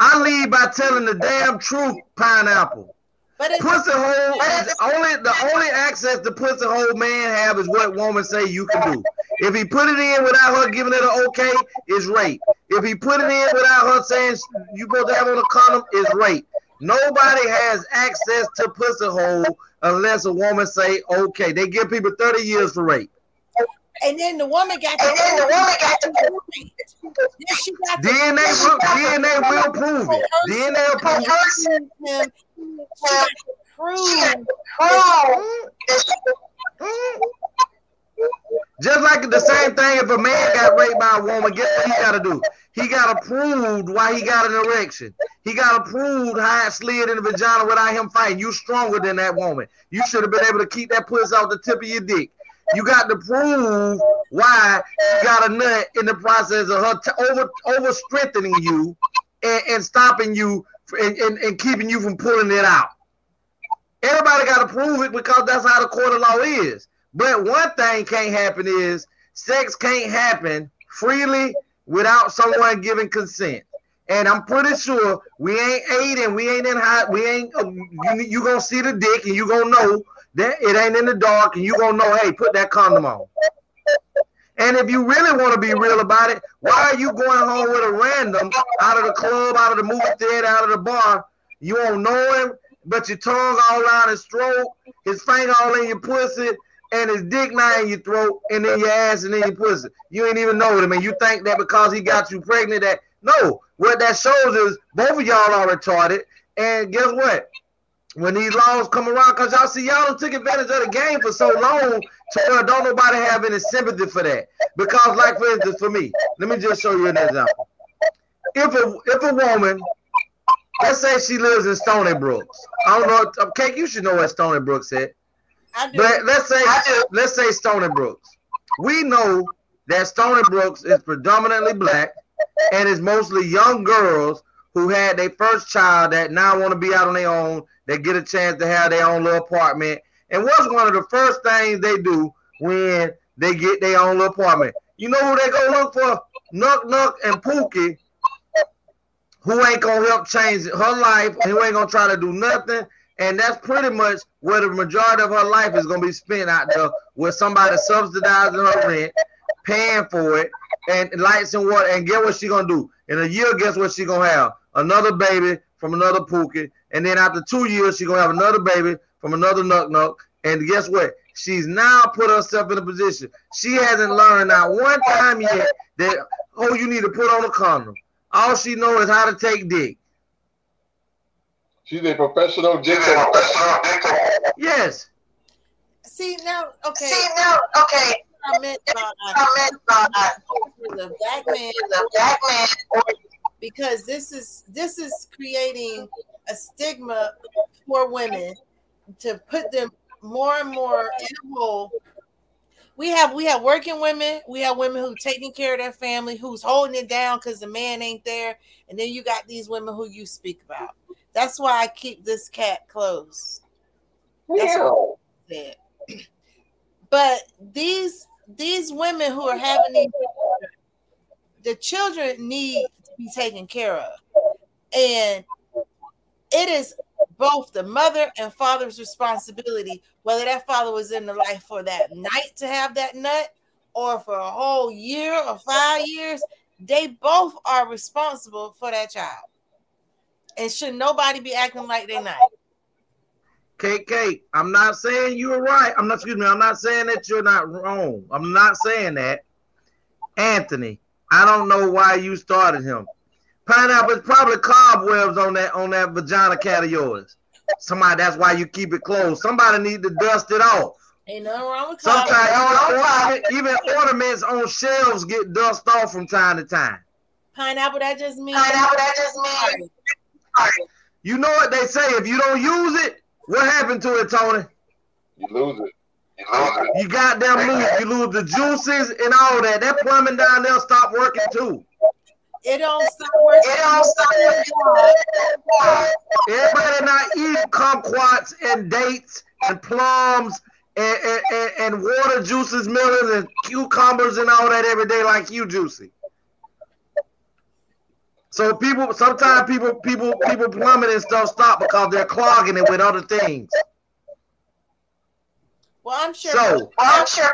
I lead by telling the damn truth, pineapple. But pussy hole is only the only access the pussy hole man have is what woman say you can do. If he put it in without her giving it an okay, it's rape. If he put it in without her saying you supposed to have on a condom, it's rape. Nobody has access to pussy hole unless a woman say okay. They give people 30 years for rape. and then the woman got. And then the woman got to. Then she got. DNA will, DNA will prove it. DNA will prove it. him. She got to prove. Just like the same thing, if a man got raped by a woman, guess what he got to do? He got to prove why he got an erection. He got to prove how it slid in the vagina without him fighting. You stronger than that woman. You should have been able to keep that pussy off the tip of your dick. You got to prove why you got a nut in the process of her t- over over strengthening you and, and stopping you and, and, and keeping you from pulling it out. Everybody got to prove it because that's how the court of law is. But one thing can't happen is sex can't happen freely without someone giving consent. And I'm pretty sure we ain't and we ain't in hot. We ain't. uh, You, you gonna see the dick and you gonna know that it ain't in the dark and you gonna know. Hey, put that condom on. And if you really want to be real about it, why are you going home with a random out of the club, out of the movie theater, out of the bar? You don't know him, but your tongue all down his throat, his finger all in your pussy, and his dick now in your throat, and then your ass and then your pussy. You ain't even know what him, and you think that because he got you pregnant, that no. What that shows is both of y'all are retarded. And guess what? When these laws come around, because y'all see, y'all took advantage of the game for so long to where don't nobody have any sympathy for that. Because, like for instance, for me, let me just show you an example. If a if a woman, let's say she lives in Stony Brooks, I don't know, uh, Cake, you should know what Stony Brooks is. But let's say let's say Stony Brooks. We know that Stony Brooks is predominantly black and it's mostly young girls who had their first child that now want to be out on their own. They get a chance to have their own little apartment. And what's one of the first things they do when they get their own little apartment? You know who they go look for? Nuck Nuck and Pookie, who ain't gonna help change her life, and who ain't gonna try to do nothing. And that's pretty much where the majority of her life is gonna be spent out there, with somebody subsidizing her rent, paying for it, and lights and water. And get what she gonna do? In a year, guess what she gonna have? Another baby from another Pookie, and then after two years, she gonna have another baby from another Nuck Nuck. And guess what? She's now put herself in a position. She hasn't learned not one time yet that oh, you need to put on a condom. All she knows is how to take dick. She's a professional dick. Yes. See now, okay. See now, okay. I meant by I meant by the black man, the black man, because this is this is creating a stigma for women to put them more and more in a hole. We have we have working women, we have women who taking care of their family, who's holding it down because the man ain't there, and then you got these women who you speak about. That's why I keep this cat close. That's what I said. (clears throat) But these these women who are having these the children need to be taken care of. And it is both the mother and father's responsibility, whether that father was in the life for that night to have that nut or for a whole year or five years, they both are responsible for that child. And should nobody be acting like they're not? KK, I'm not saying you're right. I'm not, excuse me, I'm not saying that you're not wrong. I'm not saying that. Anthony, I don't know why you started him. Pineapple is probably cobwebs on that on that vagina cat of yours. Somebody that's why you keep it closed. Somebody need to dust it off. Ain't nothing wrong with Sometimes cobwebs. even, ornament- even ornaments on shelves get dust off from time to time. Pineapple, that just means Pineapple, that just means You know what they say? If you don't use it, what happened to it, Tony? You lose it. You lose uh, it. You goddamn lose. You lose the juices and all that. That plumbing down there stop working too. it don't stop working. it don't stop. working. Everybody not eating kumquats and dates and plums and, and, and, and water juices, melons and cucumbers and all that every day like you, Juicy. So people, sometimes people, people, people plumbing and stuff stop because they're clogging it with other things. Well, I'm sure So I'm sure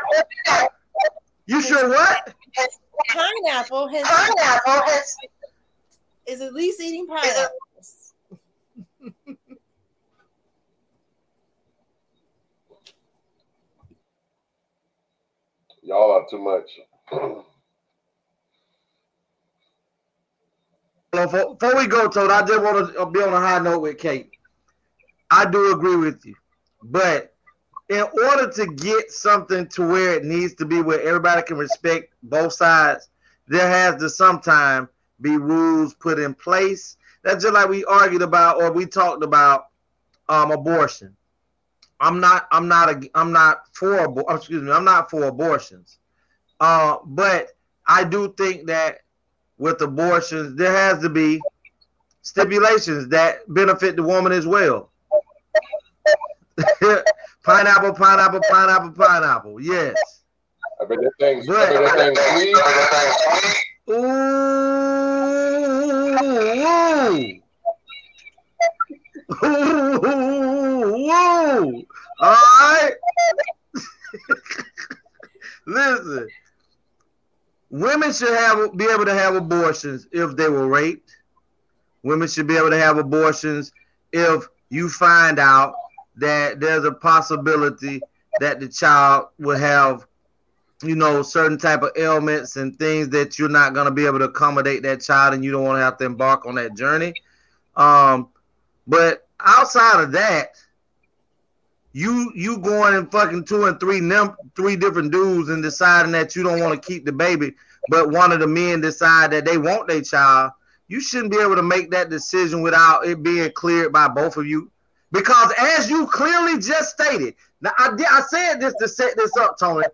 you sure what? pineapple has, pineapple has is at least eating pineapples. Y'all are too much. (clears throat) Before, we go, Toad, I just want to be on a high note with Kate. I do agree with you, but in order to get something to where it needs to be, where everybody can respect both sides, there has to sometime be rules put in place. That's just like we argued about or we talked about um, abortion. I'm not. I'm not. A, I'm not for. Excuse me. I'm not for abortions. Uh, but I do think that with abortions, there has to be stipulations that benefit the woman as well. (laughs) pineapple, pineapple, pineapple, pineapple. Yes. I bet that thing's, I But- bet that thing's sweet. Ooh. (laughs) Woo. All right. (laughs) Listen, women should have be able to have abortions if they were raped. Women should be able to have abortions if you find out that there's a possibility that the child will have, you know, certain type of ailments and things that you're not going to be able to accommodate that child, and you don't want to have to embark on that journey. Um, but outside of that, you you going and fucking two and three num- three different dudes and deciding that you don't want to keep the baby, but one of the men decide that they want their child. You shouldn't be able to make that decision without it being cleared by both of you, because as you clearly just stated, now I did I said this to set this up, Tony.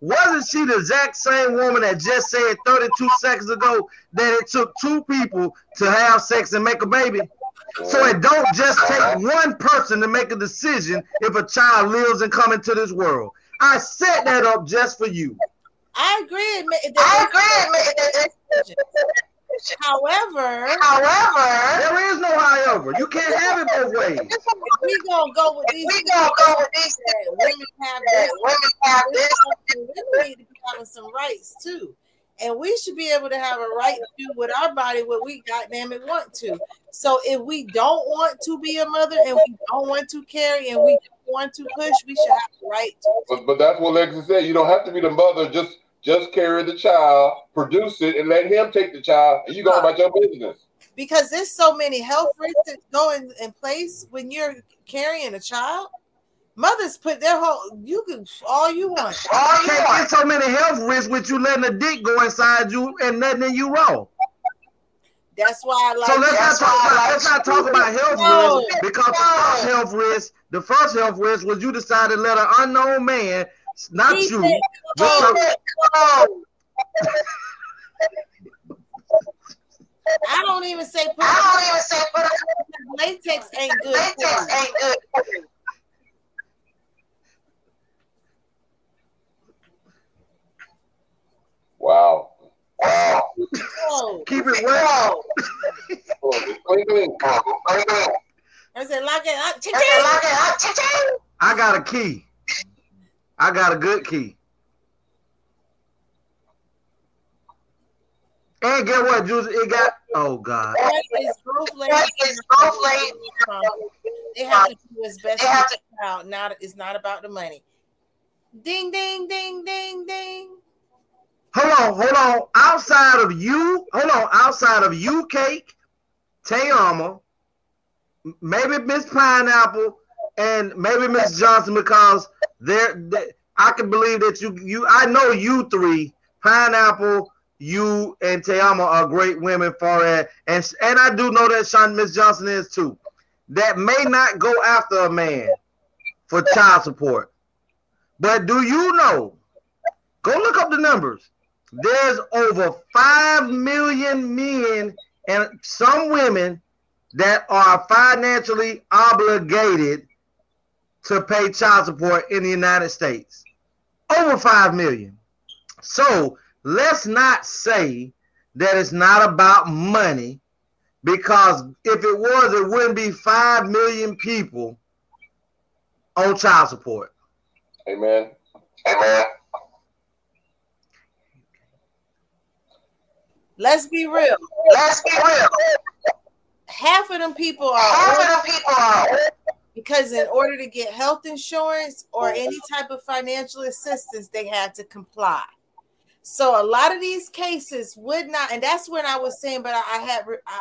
Wasn't she the exact same woman that just said 32 seconds ago that it took two people to have sex and make a baby? So it don't just take one person to make a decision if a child lives and come into this world. I set that up just for you. I agree. I agree. However, However, There is no however. You can't have it both ways. we gonna go with these, we gonna go with these women have that this, women have this. women need to be having some rights too. And we should be able to have a right to do with our body what we goddamn it want to. So if we don't want to be a mother and we don't want to carry and we don't want to push, we should have the right to. But, but that's what Lexi said. You don't have to be the mother. Just just carry the child, produce it, and let him take the child, and you go about your business. Because there's so many health risks that go in, in place when you're carrying a child. Mothers put their whole you can all you want. All you Can't want. get so many health risks with you letting a dick go inside you and nothing in you wrong. That's why I like So let's not talk I about like let's not talk about health No. risks because the first health risk, the first health risk was you decided to let an unknown man, not Keep you, it but close. some- Oh, I don't even say put I don't even say put latex ain't good. latex ain't good. for you. Wow. Wow. Keep it wet. Clean, clean. I said lock it up. that's a lot of hot cha-ching. I got a key. I got a good key. And get what, Juice? It got oh god. That is both That ladies. is both. They have to do as best They for have the child. Not it's not about the money. Ding ding ding ding ding. Hold on, hold on. Outside of you, hold on. Outside of you, Cake, Tayama, maybe Miss Pineapple, and maybe Miss Johnson, because they're, they, I can believe that you, you. I know you three, Pineapple, you, and Tayama are great women for it, and and I do know that Sean Miss Johnson is too. That may not go after a man for child support, but do you know? Go look up the numbers there's over 5 million men and some women that are financially obligated to pay child support in the United States. Over 5 million. So let's not say that it's not about money because if it was, it wouldn't be 5 million people on child support. Amen. Amen. Let's be real. Let's be real. Half of them people Half are of the people are because in order to get health insurance or any type of financial assistance, they had to comply. So a lot of these cases would not, and that's when I was saying, but I, I had I,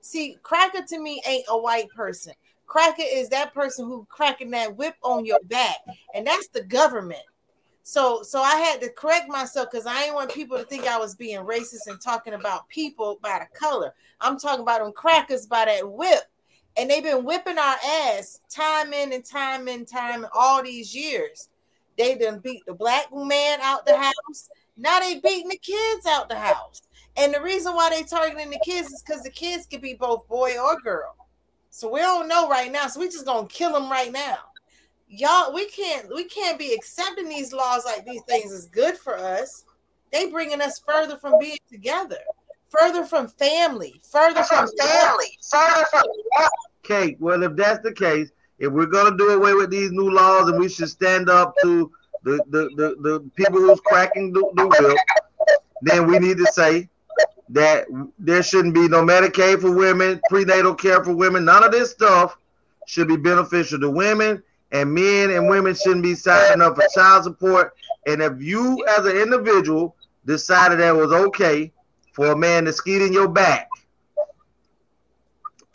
see cracker to me ain't a white person. Cracker is that person who cracking that whip on your back, and that's the government. So so I had to correct myself because I didn't want people to think I was being racist and talking about people by the color. I'm talking about them crackers by that whip and they've been whipping our ass time in and time in time all these years. They done beat the black man out the house. Now they beating the kids out the house. And the reason why they targeting the kids is because the kids could be both boy or girl. So we don't know right now. So we just gonna kill them right now. Y'all, we can't we can't be accepting these laws like these things is good for us. They bringing us further from being together. further from family, further from family, further from Okay, well, if that's the case, if we're gonna do away with these new laws and we should stand up to the the, the, the people who's cracking the, the whip, then we need to say that there shouldn't be no Medicaid for women, prenatal care for women, none of this stuff should be beneficial to women, and men and women shouldn't be signing up for child support. And if you, as an individual, decided that was okay for a man to skeet in your back,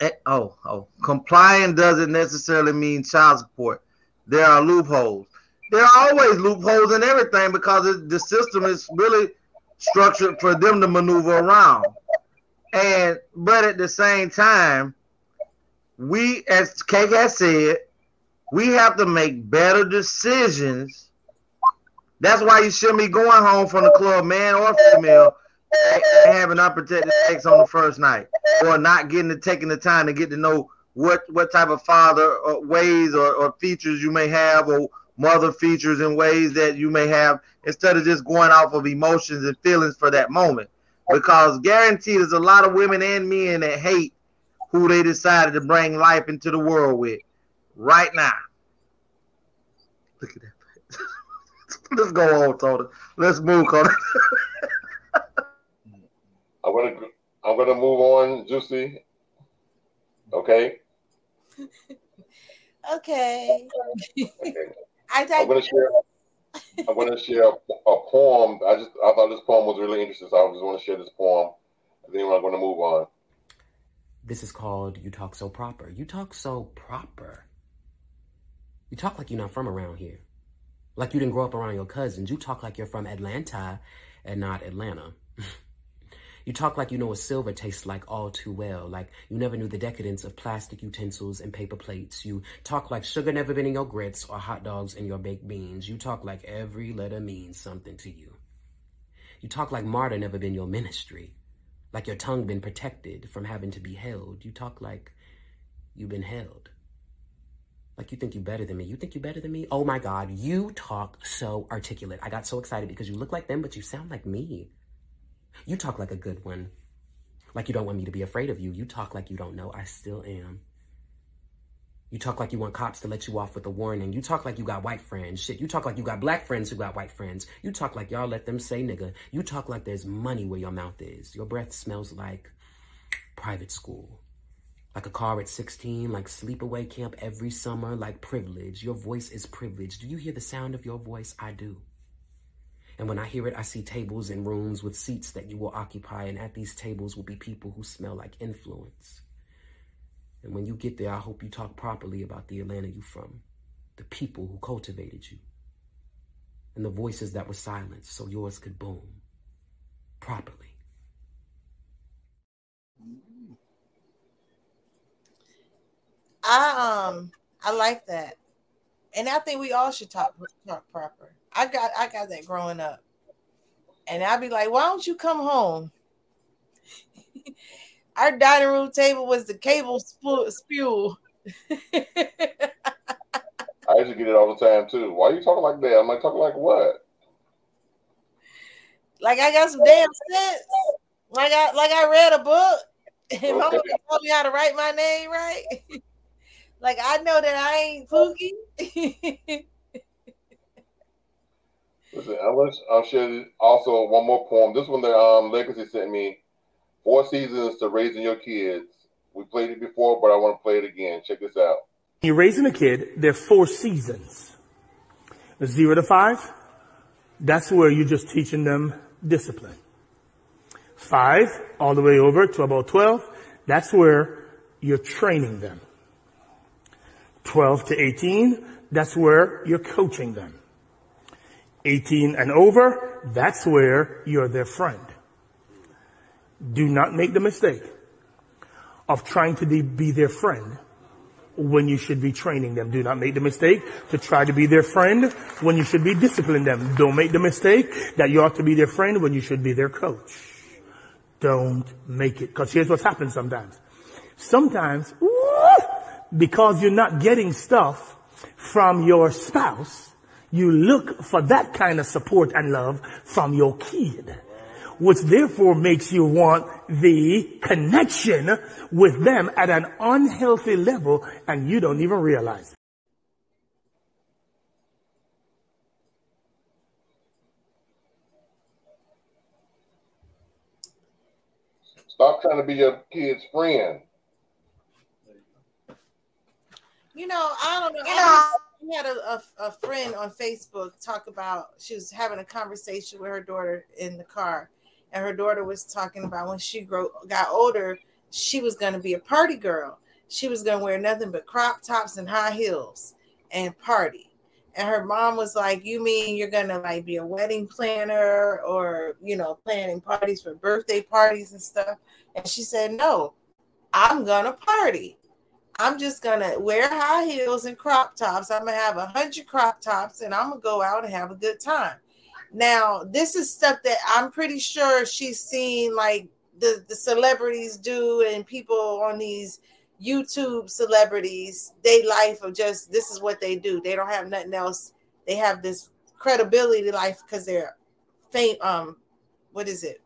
eh, oh, oh, complying doesn't necessarily mean child support. There are loopholes. There are always loopholes in everything because it, the system is really structured for them to maneuver around. And but at the same time, we, as Kate has said, we have to make better decisions. That's why you shouldn't be going home from the club, man or female, having unprotected sex on the first night, or not getting to taking the time to get to know what what type of father or ways or, or features you may have, or mother features and ways that you may have, instead of just going off of emotions and feelings for that moment. Because guaranteed, there's a lot of women and men that hate who they decided to bring life into the world with right now. Look at that. (laughs) Let's go on, Tony. Let's move, Cody. (laughs) I'm gonna I'm gonna move on, Juicy. Okay. (laughs) Okay. I I'm gonna share. I'm gonna share a, a poem. I just I thought this poem was really interesting, so I just want to share this poem. And then I'm gonna move on. This is called You Talk So Proper. You talk so proper. You talk like you're not from around here. Like you didn't grow up around your cousins. You talk like you're from Atlanta and not Atlanta. (laughs) you talk like you know what silver tastes like all too well. Like you never knew the decadence of plastic utensils and paper plates. You talk like sugar never been in your grits or hot dogs in your baked beans. You talk like every letter means something to you. You talk like martyr never been your ministry. Like your tongue been protected from having to be held. You talk like you've been held. Like you think you're better than me. You think you're better than me? Oh my God, you talk so articulate. I got so excited because you look like them, but you sound like me. You talk like a good one. Like you don't want me to be afraid of you. You talk like you don't know. I still am. You talk like you want cops to let you off with a warning. You talk like you got white friends. Shit, you talk like you got black friends who got white friends. You talk like y'all let them say nigga. You talk like there's money where your mouth is. Your breath smells like private school. Like a car at 16, like sleepaway camp every summer, like privilege. Your voice is privilege. Do you hear the sound of your voice? I do. And when I hear it, I see tables and rooms with seats that you will occupy. And at these tables will be people who smell like influence. And when you get there, I hope you talk properly about the Atlanta you from, the people who cultivated you, and the voices that were silenced so yours could boom properly. I um I like that, and I think we all should talk talk proper. I got I got that growing up, and I'd be like, "Why don't you come home?" (laughs) Our dining room table was the cable spu- spew. (laughs) I used to get it all the time too. Why are you talking like that? I'm like talking like what? Like I got some damn sense. Like I like I read a book (laughs) and my mama told me how to write my name right. Like I know that I ain't Pookie. (laughs) Listen, I'm gonna I'll share also one more poem. This one that um Legacy sent me. Four seasons to raising your kids. We played it before, but I want to play it again. Check this out. You're raising a kid, there are four seasons. Zero to five, that's where you're just teaching them discipline. Five, all the way over to about 12, that's where you're training them. 12 to 18, that's where you're coaching them. 18 and over, that's where you're their friend. Do not make the mistake of trying to be their friend when you should be training them. Do not make the mistake to try to be their friend when you should be disciplining them. Don't make the mistake that you ought to be their friend when you should be their coach. Don't make it. Cause here's what's happened sometimes. Sometimes, because you're not getting stuff from your spouse, you look for that kind of support and love from your kid. which therefore makes you want the connection with them at an unhealthy level and you don't even realize it. Stop trying to be your kid's friend. You know, I don't know. I had a, a, a friend on Facebook talk about she was having a conversation with her daughter in the car, and her daughter was talking about when she grow, got older, she was going to be a party girl. She was going to wear nothing but crop tops and high heels and party. And her mom was like, "You mean you're gonna like be a wedding planner or you know planning parties for birthday parties and stuff?" And she said, "No, I'm gonna party. I'm just gonna wear high heels and crop tops. I'm gonna have a hundred crop tops, and I'm gonna go out and have a good time." Now, this is stuff that I'm pretty sure she's seen like the the celebrities do, and people on these YouTube celebrities, they life of just this is what they do. They don't have nothing else. They have this credibility life because they're fame. Um, what is it?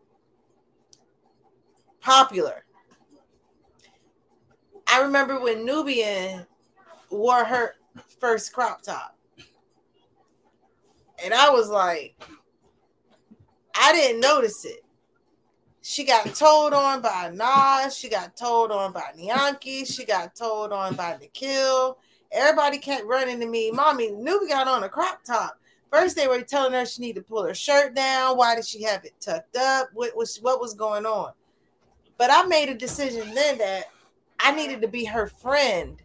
Popular. I remember when Nubian wore her first crop top, and I was like, I didn't notice it. She got told on by Nas. She got told on by Nyanki. She got told on by Nikhil. Everybody kept running to me. Mommy, Nubi got on a crop top. First, they were telling her she needed to pull her shirt down. Why did she have it tucked up? What was what was going on? But I made a decision then that I needed to be her friend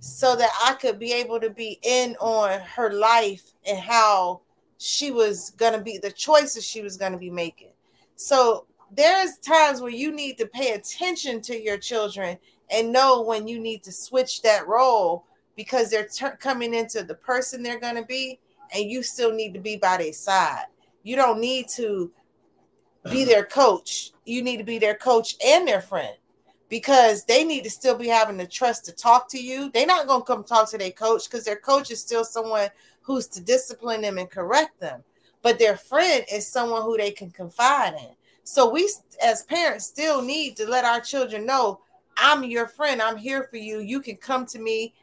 so that I could be able to be in on her life and how she was going to be the choices she was going to be making. So there's times where you need to pay attention to your children and know when you need to switch that role because they're ter- coming into the person they're going to be and you still need to be by their side. You don't need to be their coach. You need to be their coach and their friend because they need to still be having the trust to talk to you. They're not going to come talk to their coach because their coach is still someone who's to discipline them and correct them. But their friend is someone who they can confide in. So we as parents still need to let our children know I'm your friend. I'm here for you. You can come to me.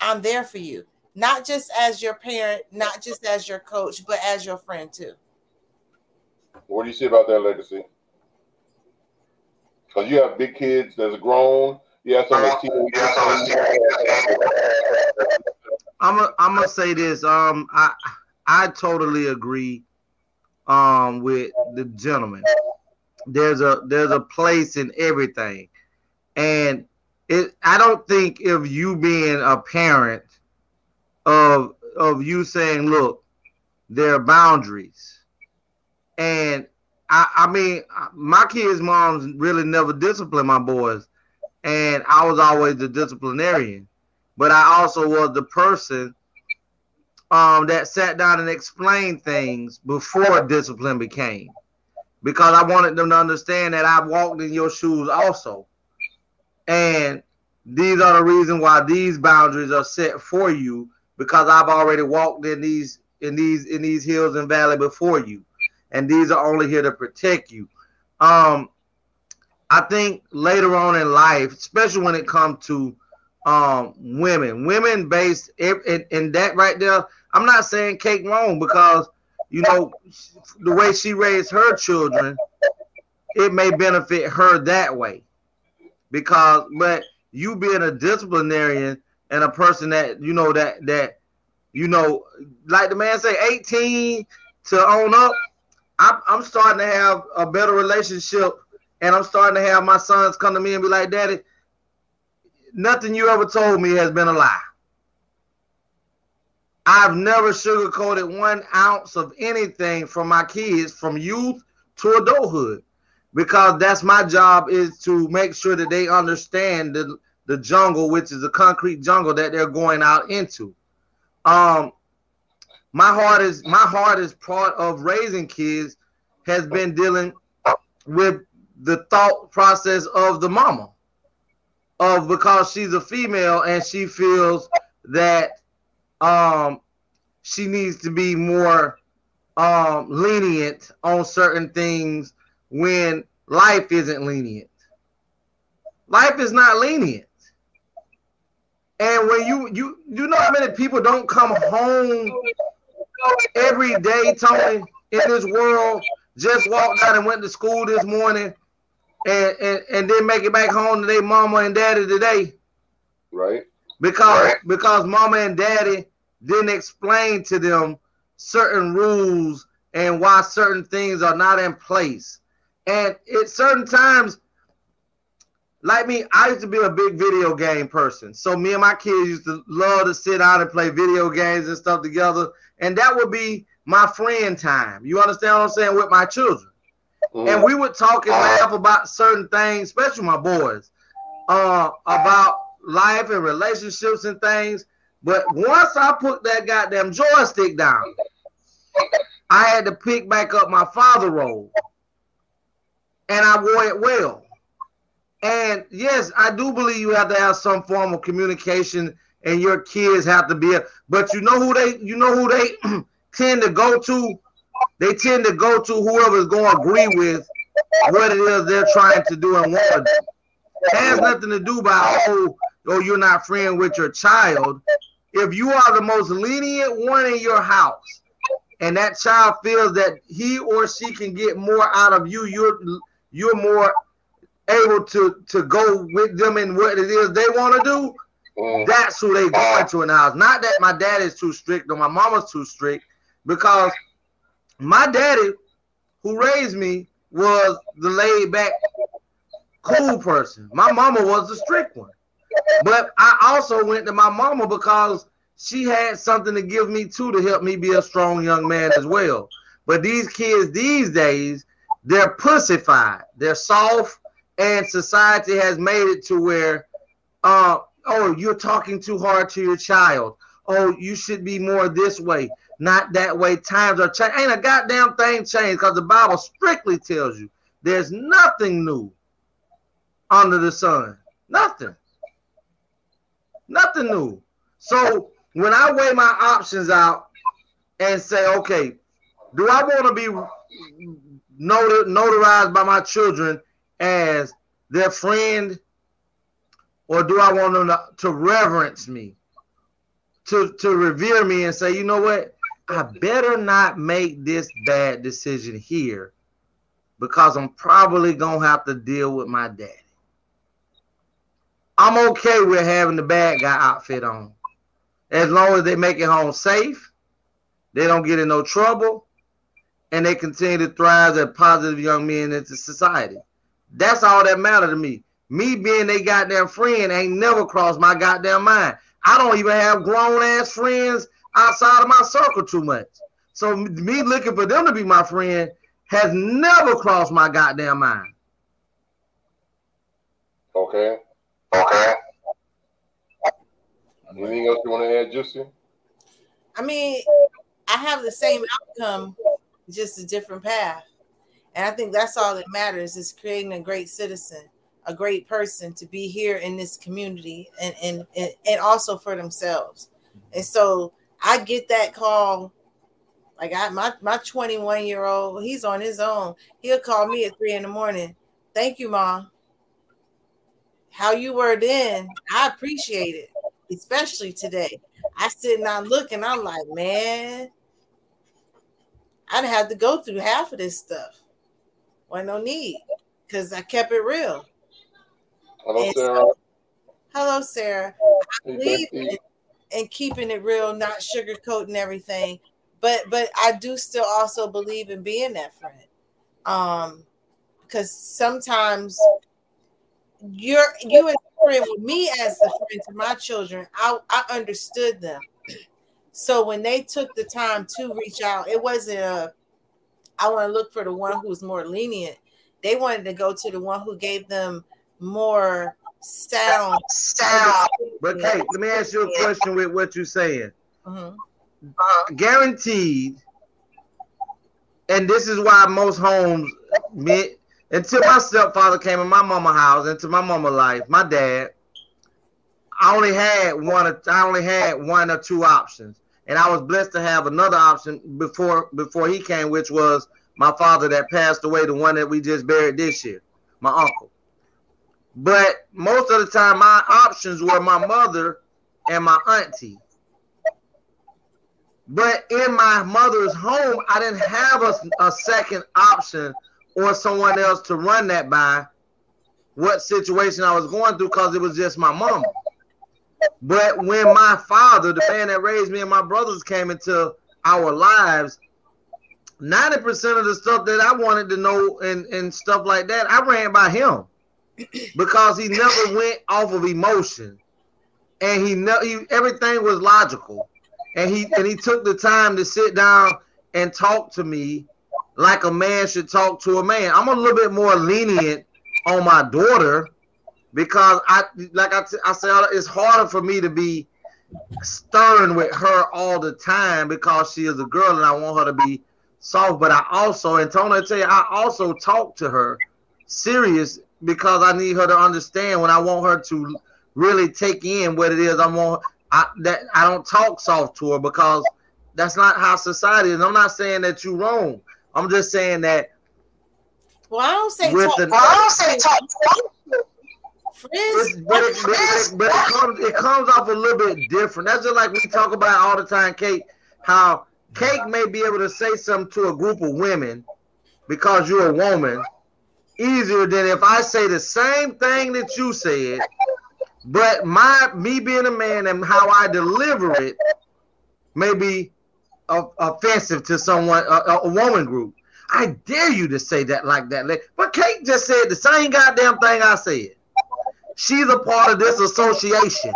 I'm there for you. Not just as your parent, not just as your coach, but as your friend too. What do you say about that legacy? Because you have big kids that's grown. You have some of these I'm a, I'm gonna say this. Um, I I totally agree. Um, with the gentleman, there's a there's a place in everything, and it. I don't think if you being a parent of of you saying, look, there are boundaries, and I I mean my kids' moms really never disciplined my boys, and I was always the disciplinarian. But I also was the person um, that sat down and explained things before discipline became, because I wanted them to understand that I walked in your shoes also, and these are the reason why these boundaries are set for you because I've already walked in these in these in these hills and valley before you, and these are only here to protect you. Um, I think later on in life, especially when it comes to um women women based in, in, that right there i'm not saying cake wrong because you know the way she raised her children it may benefit her that way because but you being a disciplinarian and a person that you know that that you know like the man say 18 to own up i'm, starting to have a better relationship and i'm starting to have my sons come to me and be like daddy nothing you ever told me has been a lie. I've never sugarcoated one ounce of anything from my kids from youth to adulthood because that's my job is to make sure that they understand the, the jungle, which is a concrete jungle that they're going out into. Um, my heart is my heart is part of raising kids has been dealing with the thought process of the mama of because she's a female and she feels that um she needs to be more um lenient on certain things when life isn't lenient. Life is not lenient. And when you you you know how many people don't come home every day, Tony, in this world, just walked out and went to school this morning and, and, and then make it back home to their mama and daddy today. Right. Because because mama and daddy didn't explain to them certain rules and why certain things are not in place. And at certain times, like me, I used to be a big video game person. So me and my kids used to love to sit out and play video games and stuff together. And that would be my friend time. You understand what I'm saying? With my children. And we would talk and laugh about certain things, especially my boys, uh, about life and relationships and things. But once I put that goddamn joystick down, I had to pick back up my father role. And I wore it well. And yes, I do believe you have to have some form of communication and your kids have to be a, but you know who they you know who they (clears throat) tend to go to? They tend to go to whoever's going to agree with what it is they're trying to do and want to do. It has nothing to do by oh, oh, you're not friend with your child. If you are the most lenient one in your house, and that child feels that he or she can get more out of you, you're you're more able to to go with them in what it is they want to do. That's who they go into in the house. Not that my dad is too strict or my mama's too strict, because my daddy, who raised me, was the laid back, cool person. My mama was the strict one. But I also went to my mama because she had something to give me too to help me be a strong young man as well. But these kids these days, they're pussified, they're soft, and society has made it to where, uh, oh, you're talking too hard to your child. Oh, you should be more this way, not that way. Times are changing. Ain't a goddamn thing changed because the Bible strictly tells you there's nothing new under the sun. Nothing. Nothing new. So when I weigh my options out and say, okay, do I want to be notarized by my children as their friend, or do I want them to, to reverence me, to, to revere me and say, you know what? I better not make this bad decision here because I'm probably to have to deal with my daddy. I'm okay with having the bad guy outfit on. As long as they make it home safe, they don't get in no trouble, and they continue to thrive as positive young men into society. That's all that matter to me. Me being they goddamn friend ain't never crossed my goddamn mind. I don't even have grown ass friends outside of my circle too much. So me looking for them to be my friend has never crossed my goddamn mind. Okay. Okay. Anything else you want to add, Juicy? I mean, I have the same outcome, just a different path. And I think that's all that matters is creating a great citizen, a great person to be here in this community and and and, and also for themselves. Mm-hmm. And so I get that call. Like I my my 21 year old, he's on his own. He'll call me at three in the morning. Thank you, mom. How you were then, I appreciate it, especially today. I sitting down looking, I'm like, man, I'd have to go through half of this stuff. Well, no need, because I kept it real. Hello, And Sarah. so- hello, Sarah. I believe in, in keeping it real, not sugarcoating everything. But but I do still also believe in being that friend. Um, because sometimes you're you as a friend with me as the friend to my children, I, I understood them. So when they took the time to reach out, it wasn't a I want to look for the one who's more lenient. They wanted to go to the one who gave them more sound. Sound. But Kate, let me ask you a question with what you're saying. Mhm. Guaranteed, and this is why most homes, me, until my stepfather came in my mama house, into my mama life, my dad, I only had one. I only had one or two options, and I was blessed to have another option before before he came, which was my father that passed away, the one that we just buried this year, my uncle. But most of the time, my options were my mother and my auntie. But in my mother's home, I didn't have a, a second option or someone else to run that by what situation I was going through because it was just my mom. But when my father, the man that raised me and my brothers came into our lives, 90% of the stuff that I wanted to know and, and stuff like that, I ran by him because he never went off of emotion. And he, ne- he everything was logical. And he and he took the time to sit down and talk to me like a man should talk to a man. I'm a little bit more lenient on my daughter because I like I, t- I said it's harder for me to be stern with her all the time because she is a girl and I want her to be soft. But I also and Tony, I tell you, I also talk to her serious because I need her to understand when I want her to really take in what it is I want. I that I don't talk soft to her because that's not how society is. I'm not saying that you're wrong. I'm just saying that. Well, I don't say talk. the- well, I don't say talk. But, but, it, but, it, but it comes it comes off a little bit different. That's just like we talk about all the time, Kate. How Kate may be able to say something to a group of women because you're a woman easier than if I say the same thing that you said, but my me being a man and how I deliver it may be offensive to someone a- a woman group. I dare you to say that like that. But Kate just said the same goddamn thing I said. She's a part of this association.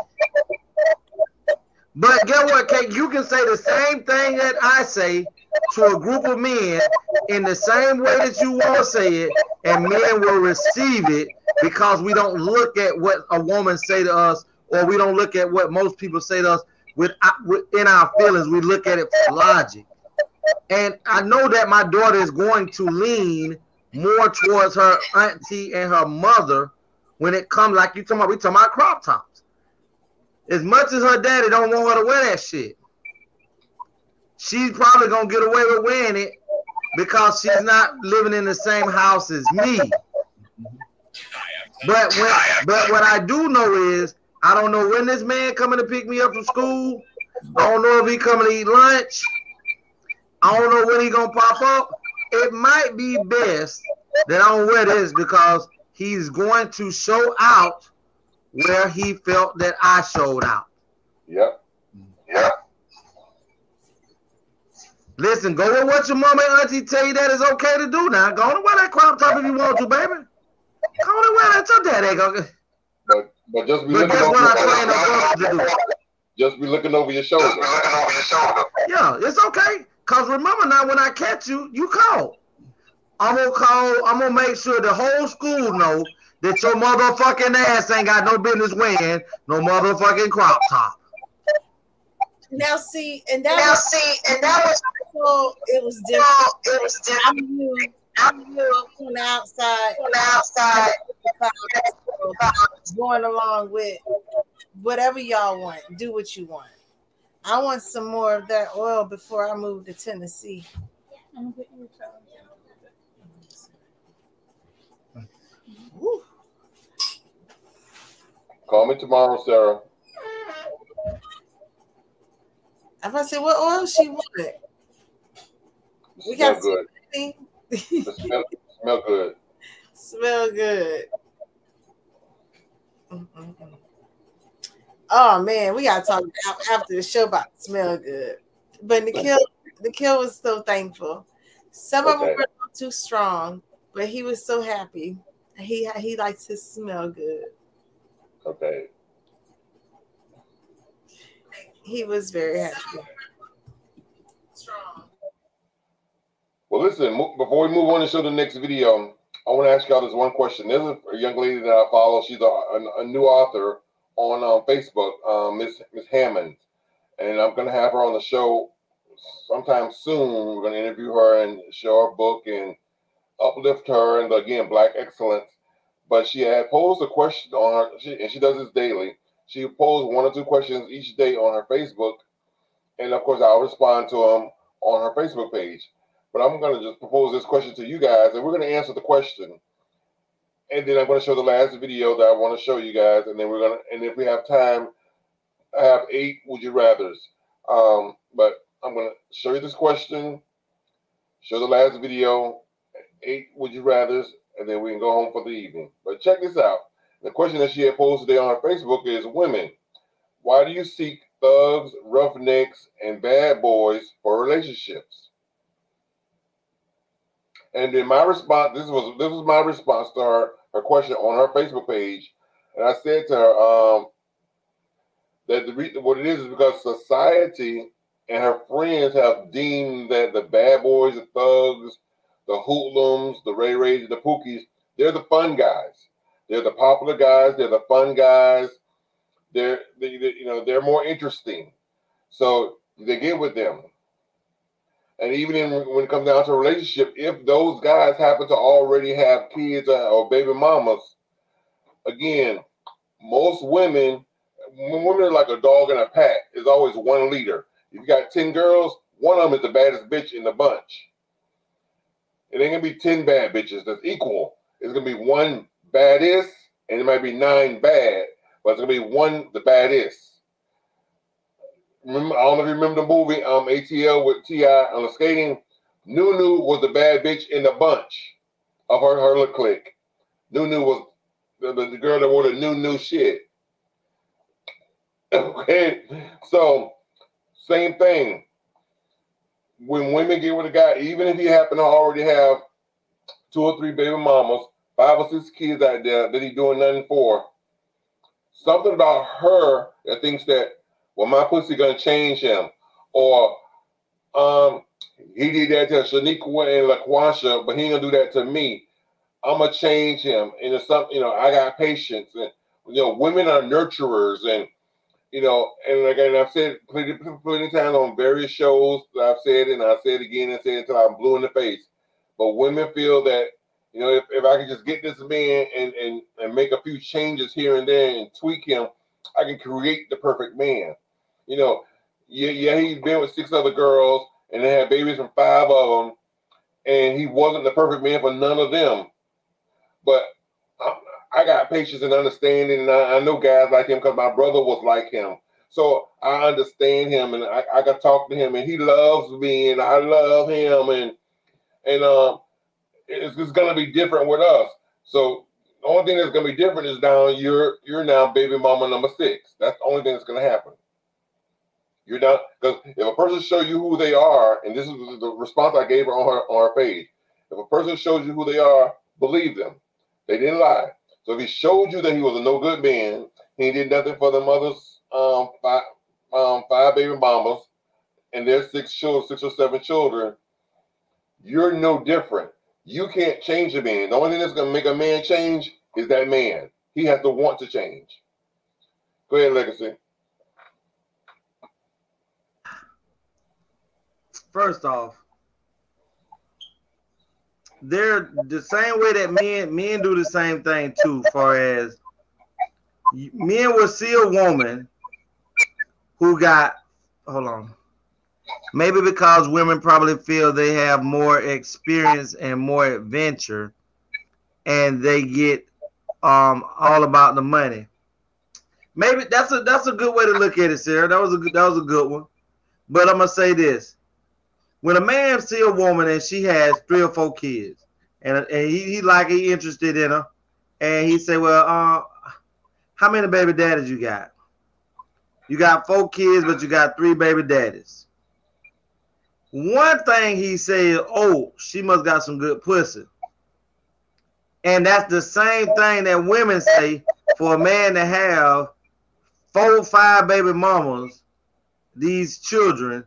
But get what, Kate? You can say the same thing that I say to a group of men in the same way that you want to say it, and men will receive it because we don't look at what a woman say to us, or we don't look at what most people say to us with, uh, with in our feelings. We look at it for logic. And I know that my daughter is going to lean more towards her auntie and her mother when it comes, like you talking about, we talking about crop tops. As much as her daddy don't want her to wear that shit, she's probably gonna get away with wearing it because she's not living in the same house as me. But when, but what I do know is I don't know when this man coming to pick me up from school. I don't know if he coming to eat lunch. I don't know when he gonna pop up. It might be best that I don't wear this because he's going to show out where he felt that I showed out. Yep. Yep. Listen, go with what your mama and auntie tell you that is okay to do now. Go on and wear that crop top if you want to, baby. Go on and wear that. Your daddy go. But but just be But looking over your, train the brothers to do? just be looking over your shoulder. Yeah, it's okay. Cause remember now, when I catch you, you call. I'm gonna call. I'm gonna make sure the whole school know that your motherfucking ass ain't got no business wearing no motherfucking crop top. Now see, and that Now was see, and that was so it was different. it was different. I'm you. I'm you on the outside. On the outside. Going along with whatever y'all want. Do what you want. I want some more of that oil before I move to Tennessee. Woo. Call me tomorrow, Sarah. If I say what oil she wanted, we Smell got good. smell, smell good. Smell good. Mm-mm-mm. Oh man, we gotta talk after the show about smell good. But Nikhil, Nikhil was so thankful. Some of them were a little too strong, but he was so happy. He he likes to smell good. Okay. He was very happy. Well, listen, before we move on to show the next video, I want to ask y'all this one question. There's a, young lady that I follow. She's a, a, a new author on um, Facebook, um, Miss Miss Hammond, and I'm going to have her on the show sometime soon. We're going to interview her and show her book and uplift her and again, Black excellence. But she had posed a question on her, she, and she does this daily. She posed one or two questions each day on her Facebook, and of course, I'll respond to them on her Facebook page. But I'm going to just propose this question to you guys, and we're going to answer the question. And then I'm going to show the last video that I want to show you guys, and then we're going to, and if we have time, I have eight would you rather's. Um, but I'm going to show you this question, show the last video, eight would you rather's, and then we can go home for the evening. But check this out. The question that she had posed today on her Facebook is Women, why do you seek thugs, roughnecks, and bad boys for relationships? And then my response, this was this was my response to her, her question on her Facebook page. And I said to her, um, that the re- what it is is because society and her friends have deemed that the bad boys, the thugs, the hoodlums, the Ray Rays, the Pookies, they're the fun guys. They're the popular guys. They're the fun guys. They're they, they, you know they're more interesting, so they get with them. And even in, when it comes down to a relationship, if those guys happen to already have kids or, baby mamas, again, most women, women are like a dog in a pack. There's always one leader. If you got ten girls, one of them is the baddest bitch in the bunch. It ain't gonna be ten bad bitches that's equal. It's gonna be one baddest, and it might be nine bad, but it's gonna be one the baddest. Remember, I don't know if you remember the movie um ATL with T.I. on the skating. New New was the bad bitch in the bunch of her her little clique. New New was the, the, girl that wore the new new shit. (laughs) Okay, so same thing. When women get with a guy, even if he happen to already have two or three baby mamas, five or six kids out there that he doing nothing for, something about her that thinks that, well, my pussy gonna change him, or um, he did that to Shaniqua and LaQuasha, but he ain't gonna do that to me. I'm gonna change him, and it's something you know. I got patience, and you know, women are nurturers, and you know, and again, I've said plenty, plenty times on various shows that I've said, and I said it again and said until I'm blue in the face. But women feel that you know, if, if I can just get this man and, and and make a few changes here and there and tweak him, I can create the perfect man. You know, yeah, yeah, he's been with six other girls and they had babies from five of them, and he wasn't the perfect man for none of them. But I, I got patience and understanding, and I, I know guys like him because my brother was like him. So I understand him, and I, I can talk to him, and he loves me, and I love him, and and um, it's, it's gonna be different with us. So the only thing that's gonna be different is now you're you're now baby mama number six. That's the only thing that's gonna happen. You're not because if a person shows you who they are, and this is the response I gave her on her on her page. If a person shows you who they are, believe them. They didn't lie. So if he showed you that he was a no good man, he did nothing for the mother's um five um five baby mamas and their six children, six or seven children, you're no different. You can't change a man. The only thing that's gonna make a man change is that man. He has to want to change. Go ahead, Legacy. First off, they're the same way that men men do the same thing too. Far as men will see a woman who got hold on, maybe because women probably feel they have more experience and more adventure, and they get um all about the money. Maybe that's a that's a good way to look at it, Sarah. That was a good that was a good one. But I'm gonna say this: when a man see a woman and she has three or four kids, and, and he, he like he interested in her, and he say, "Well, uh, how many baby daddies you got? You got four kids, but you got three baby daddies." One thing he said, "Oh, she must got some good pussy," and that's the same thing that women say for a man to have four, or five baby mamas, these children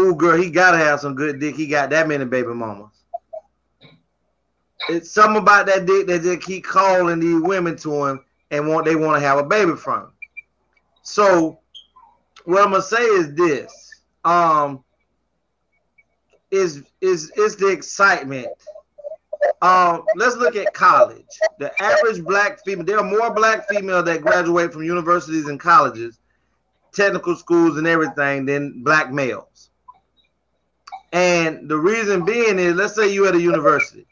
oh girl, he gotta have some good dick. He got that many baby mamas. It's something about that dick that just keep calling these women to him and want they want to have a baby from. So what I'm gonna say is this. Um is is is the excitement. Um, let's look at college. The average black female, there are more black females that graduate from universities and colleges, technical schools and everything than black males. And the reason being is, let's say you at a university.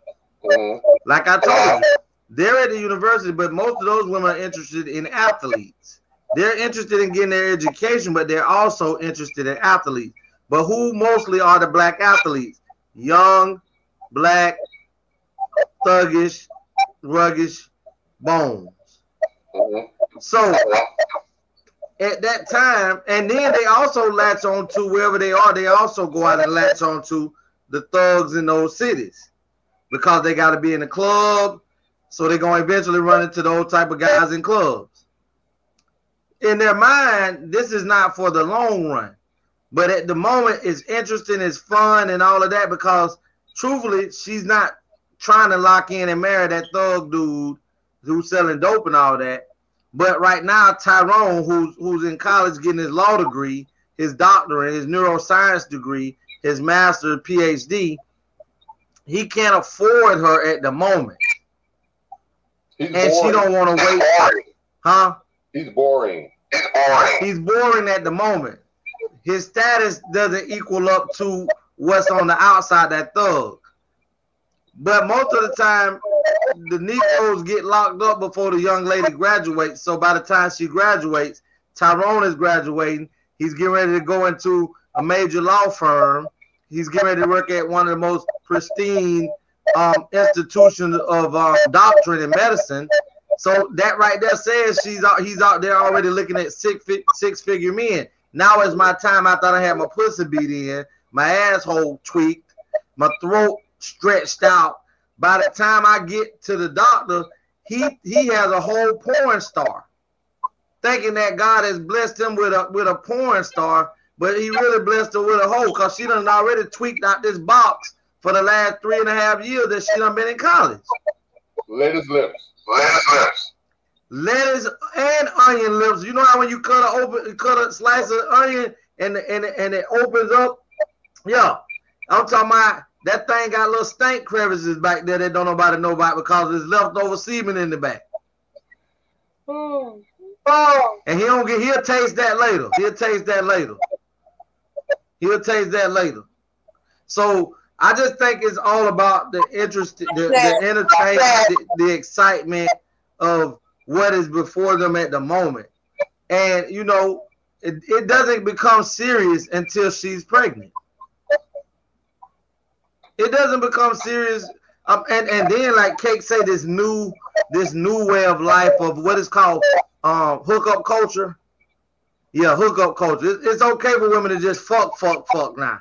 Like I told you, they're at the university, but most of those women are interested in athletes. They're interested in getting their education, but they're also interested in athletes. But who mostly are the black athletes? Young, black, thuggish, ruggish, bones. So at that time, and then they also latch on to wherever they are, they also go out and latch on to the thugs in those cities because they got to be in the club. So they're going to eventually run into those type of guys in clubs. In their mind, this is not for the long run, but at the moment, it's interesting, it's fun, and all of that because truthfully, she's not trying to lock in and marry that thug dude who's selling dope and all that. But right now, Tyrone, who's who's in college getting his law degree, his doctorate, his neuroscience degree, his master, PhD, he can't afford her at the moment, He's and she don't want to wait, huh? He's boring. He's boring at the moment. His status doesn't equal up to what's on the outside that thug. But most of the time, the Negroes get locked up before the young lady graduates. So by the time she graduates, Tyrone is graduating. He's getting ready to go into a major law firm. He's getting ready to work at one of the most pristine um, institutions of um, doctorate in medicine. So that right there says she's out. He's out there already looking at six six figure men. Now is my time. I thought I had my pussy beat in, my asshole tweaked, my throat stretched out. By the time I get to the doctor, he he has a whole porn star, thinking that God has blessed him with a with a porn star, but he really blessed her with a hoe because she done already tweaked out this box for the last three and a half years that she done been in college. Lettuce lips. Lettuce lips. lettuce and onion lips. You know how when you cut a open cut a slice of onion and and and it opens up? Yeah. I'm talking about that thing got little stank crevices back there that don't nobody know about because there's leftover semen in the back. Oh. And he don't get he'll taste that later. He'll taste that later. He'll taste that later. So I just think it's all about the interest, the, the entertainment, the, the excitement of what is before them at the moment. And you know, it, it doesn't become serious until she's pregnant. It doesn't become serious. Um, and, and then like Kate say this new this new way of life of what is called um hookup culture. Yeah, hookup culture. It- it's okay for women to just fuck, fuck, fuck now.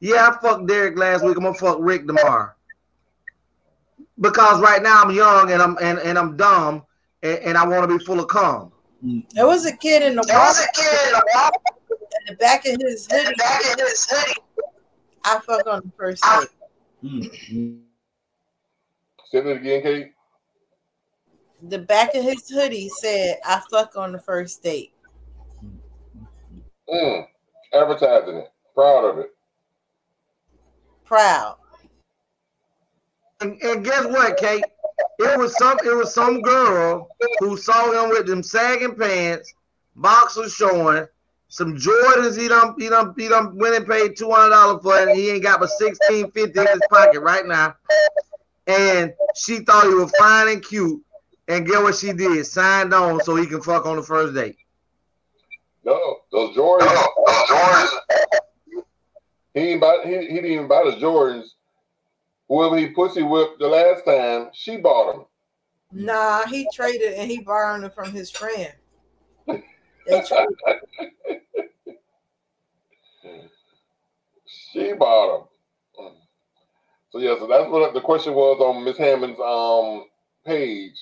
Yeah, I fucked Derek last week. I'm gonna fuck Rick tomorrow. Because right now I'm young and I'm and, and I'm dumb and, and I want to be full of cum. There was a kid in the There was a kid in the in the back of his hoodie. Back in his hoodie. I fuck on the first date. Say that again, Kate. The back of his hoodie said, "I fuck on the first date." Mm. Advertising it. Proud of it. Proud. And, and guess what, Kate? It was some it was some girl who saw him with them sagging pants, boxers showing, some Jordans he done he done he done went and paid two hundred dollars for it. And he ain't got but sixteen fifty in his pocket right now. And she thought he was fine and cute. And get what she did? Signed on so he can fuck on the first date. No, those Jordans. Those Jordans. He ain't buy, he, he didn't even buy the Jordans. Whoever he pussy whipped the last time, she bought them. Nah, he traded and he borrowed it from his friend. She bought them. So yeah, so that's what the question was on Miss Hammond's um page.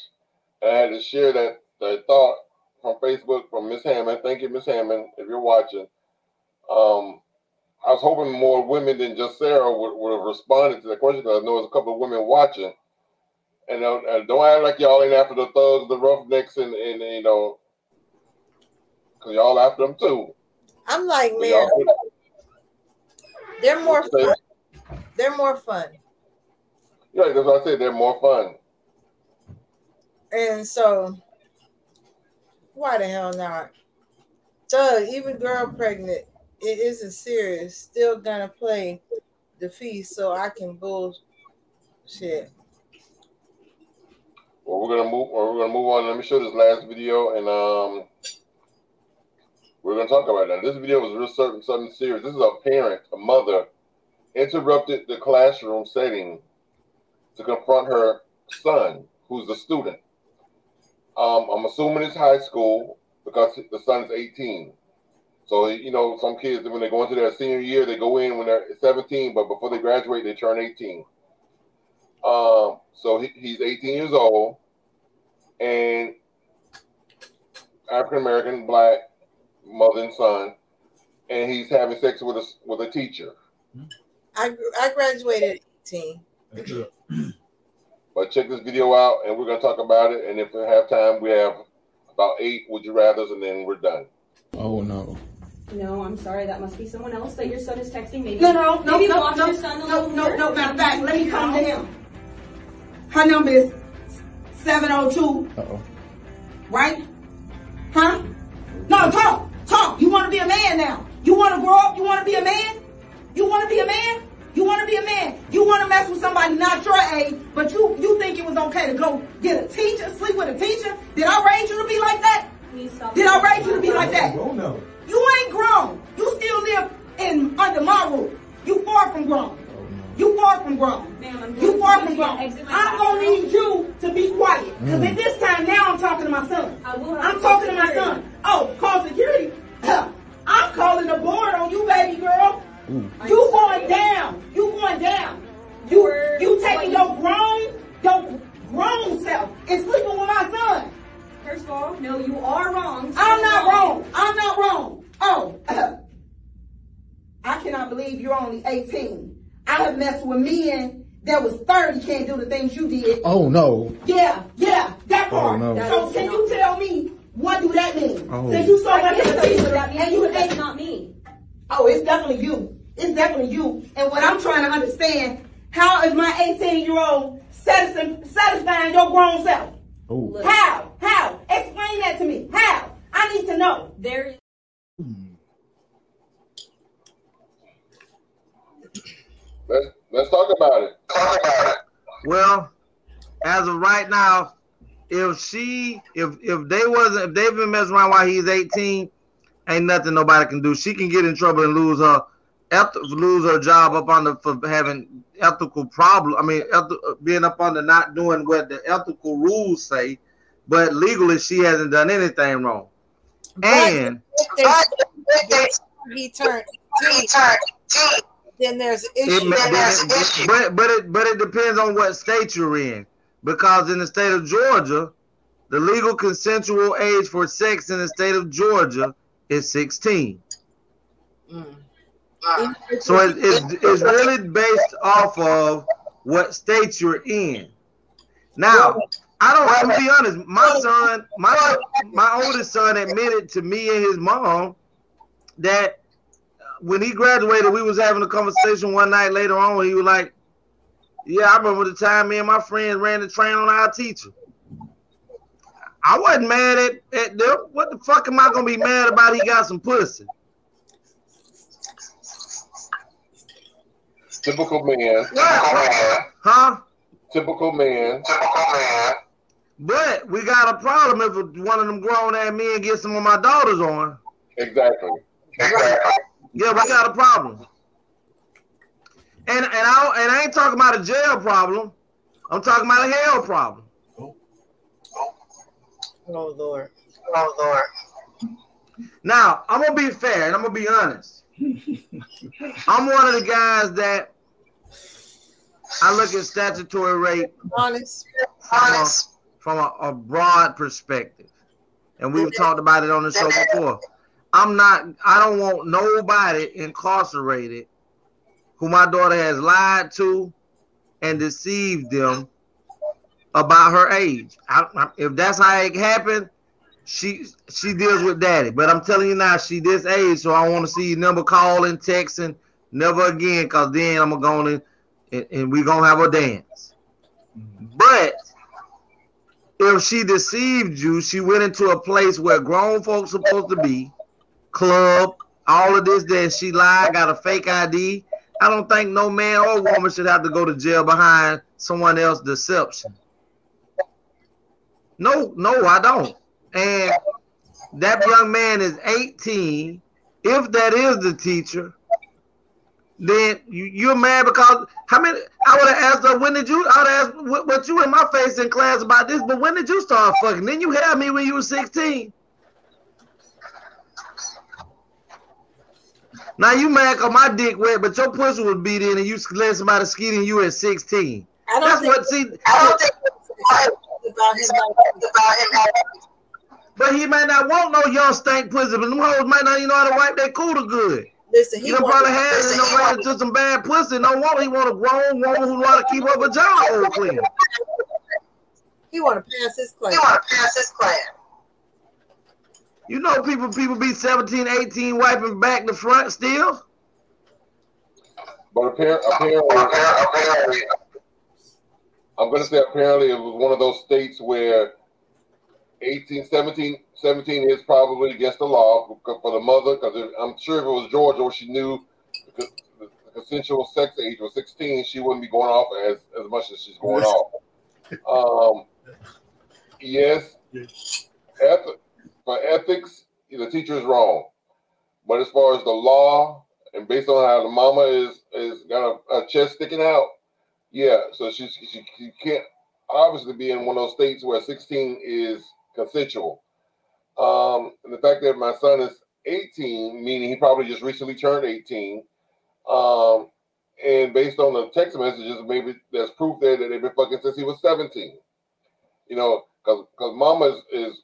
And I had to share that that thought from Facebook from Miss Hammond. Thank you, Miss Hammond, if you're watching. Um, I was hoping more women than just Sarah would, would have responded to that question because I know there's a couple of women watching. And uh, uh, don't act like y'all ain't after the thugs, the roughnecks, and, and you know, because y'all after them too. I'm like, So man, they're more fun. They're more fun. Yeah, that's what I said. They're more fun. And so, why the hell not? Doug, even girl pregnant it isn't serious. Still gonna play the feast so I can bullshit. Well, we're gonna move. Well, we're gonna move on. Let me show this last video, and um, we're gonna talk about that. This video was real certain something serious. This is a parent, a mother, interrupted the classroom setting to confront her son, who's a student. Um, I'm assuming it's high school because the son's 18. So you know, some kids when they go into their senior year, they go in when they're 17, but before they graduate, they turn 18. Um, so he, he's 18 years old, and African American, black, mother and son, and he's having sex with a with a teacher. I I graduated 18. But check this video out, and we're gonna talk about it. And if we have time, we have about eight would you rather's, and then we're done. Oh no. No, I'm sorry. That must be someone else that your son is texting. Maybe. No, no, no, maybe no, block no, your son a no, little no, no. Matter of fact, let me come to him. Her number is seven zero two. Uh oh. Right? Huh? No, talk, talk. You want to be a man now? You want to grow up? You want to be a man? You want to be a man? You want to be a man? You want to mess with somebody not your age, but you you think it was okay to go get a teacher, sleep with a teacher? Did I raise you to be like that? Please stop. Did I raise you to be like that? No. You ain't grown. You still live in under my roof. You far from grown. You far from grown. You going far from need grown. I'm gonna need you to be quiet. Because at mm. this time now I'm talking to my son. I will. I'm talking to my son. Oh, call security. (laughs) I'm calling the board on you, baby girl. Mm. You going down. You going down. You You're- you taking your grown, your grown self and sleeping with my son. First of all, no, you are wrong. I'm not wrong. I'm not wrong. Oh, (laughs) I cannot believe you're only 18. I have messed with men that was 30 can't do the things you did. Oh no. Yeah, yeah, that part. Oh, part. no. So can you tell me what do that mean? Oh. Since you so I much can't of a tell you teacher that means and you because that's 18. not me. Oh, it's definitely you. It's definitely you. And what I'm trying to understand, how is my 18 year old satisfying, satisfying your grown self? Oh. How? How? Explain that to me. How? I need to know. there Let's let's talk about it. Talk about it. Well, as of right now, if she, if if they wasn't, if they've been messing around while he's 18, ain't nothing nobody can do. She can get in trouble and lose her, eth- lose her job up on the for having ethical problem. I mean, eth- being up under not doing what the ethical rules say, but legally she hasn't done anything wrong. And If they, But if if he turned they 18, turn 18, then there's an issue. may- Then there's an but, issue. but but it but it depends on what state you're in. Because in the state of Georgia, the legal consensual age for sex in the state of Georgia is 16. Mm. So it, it's it's really based off of what state you're in. Now, I don't. Gonna be honest. My son, my my oldest son, admitted to me and his mom that when he graduated, we was having a conversation one night later on. He was like, "Yeah, I remember the time me and my friends ran the train on our teacher." I wasn't mad at, at them. What the fuck am I gonna be mad about? He got some pussy. Typical man. Typical man. Huh? Typical man. Typical man. But we got a problem if one of them grown ass men get some of my daughters on. Exactly. Exactly. Yeah, we got a problem. And and I and I ain't talking about a jail problem. I'm talking about a hell problem. Oh Lord. oh Lord. Now I'm gonna be fair and I'm gonna be honest. (laughs) I'm one of the guys that I look at statutory rape Honest. from a, Honest. from a, a broad perspective, and we've talked about it on the show before. I'm not. I don't want nobody incarcerated who my daughter has lied to and deceived them about her age. I, I- if that's how it happened, she she deals with daddy. But I'm telling you now, she this age, so I want to see you never calling, texting, never again, cause then I'm gonna and, and we gonna have a dance. But if she deceived you, she went into a place where grown folks supposed to be, club, all of this that she lied, got a fake ID. I don't think no man or woman should have to go to jail behind someone else's deception. No, no, I don't. And that young man is 18. If that is the teacher, then you, you're mad because how many? I would have asked her when did you? I would have asked what, what you in my face in class about this, but when did you start fucking? Then you had me when you were 16. Now you mad cause my dick wet, but your pussy was beat in and you let somebody skeet in you at 16. I don't That's think- what see. I don't think about him about him. But he might not want no young stank pussy, but them hoes might not even know how to wipe their cooter good. Listen, he He done want- probably had it listen, and he done ran want- some bad pussy. No want he want a grown woman who know how to keep her vagina hole clean. He want to pass his class. He want to pass his class. You know people people be 17, 18 wiping back to front still. But appar- apparently, I'm going to say apparently it was one of those states where 18, 17, 17 is probably against the law for for the mother, because I'm sure if it was Georgia where she knew the, the consensual sex age was 16, she wouldn't be going off as, as much as she's going off. Um, yes, eth- for ethics, the teacher is wrong. But as far as the law, and based on how the mama is is got a, a chest sticking out, yeah. So she, she can't obviously be in one of those states where 16 is consensual. Um, and the fact that my son is 18, meaning he probably just recently turned 18. Um, and based on the text messages, maybe there's proof there that they've been fucking since he was 17. You know, because because mama is, is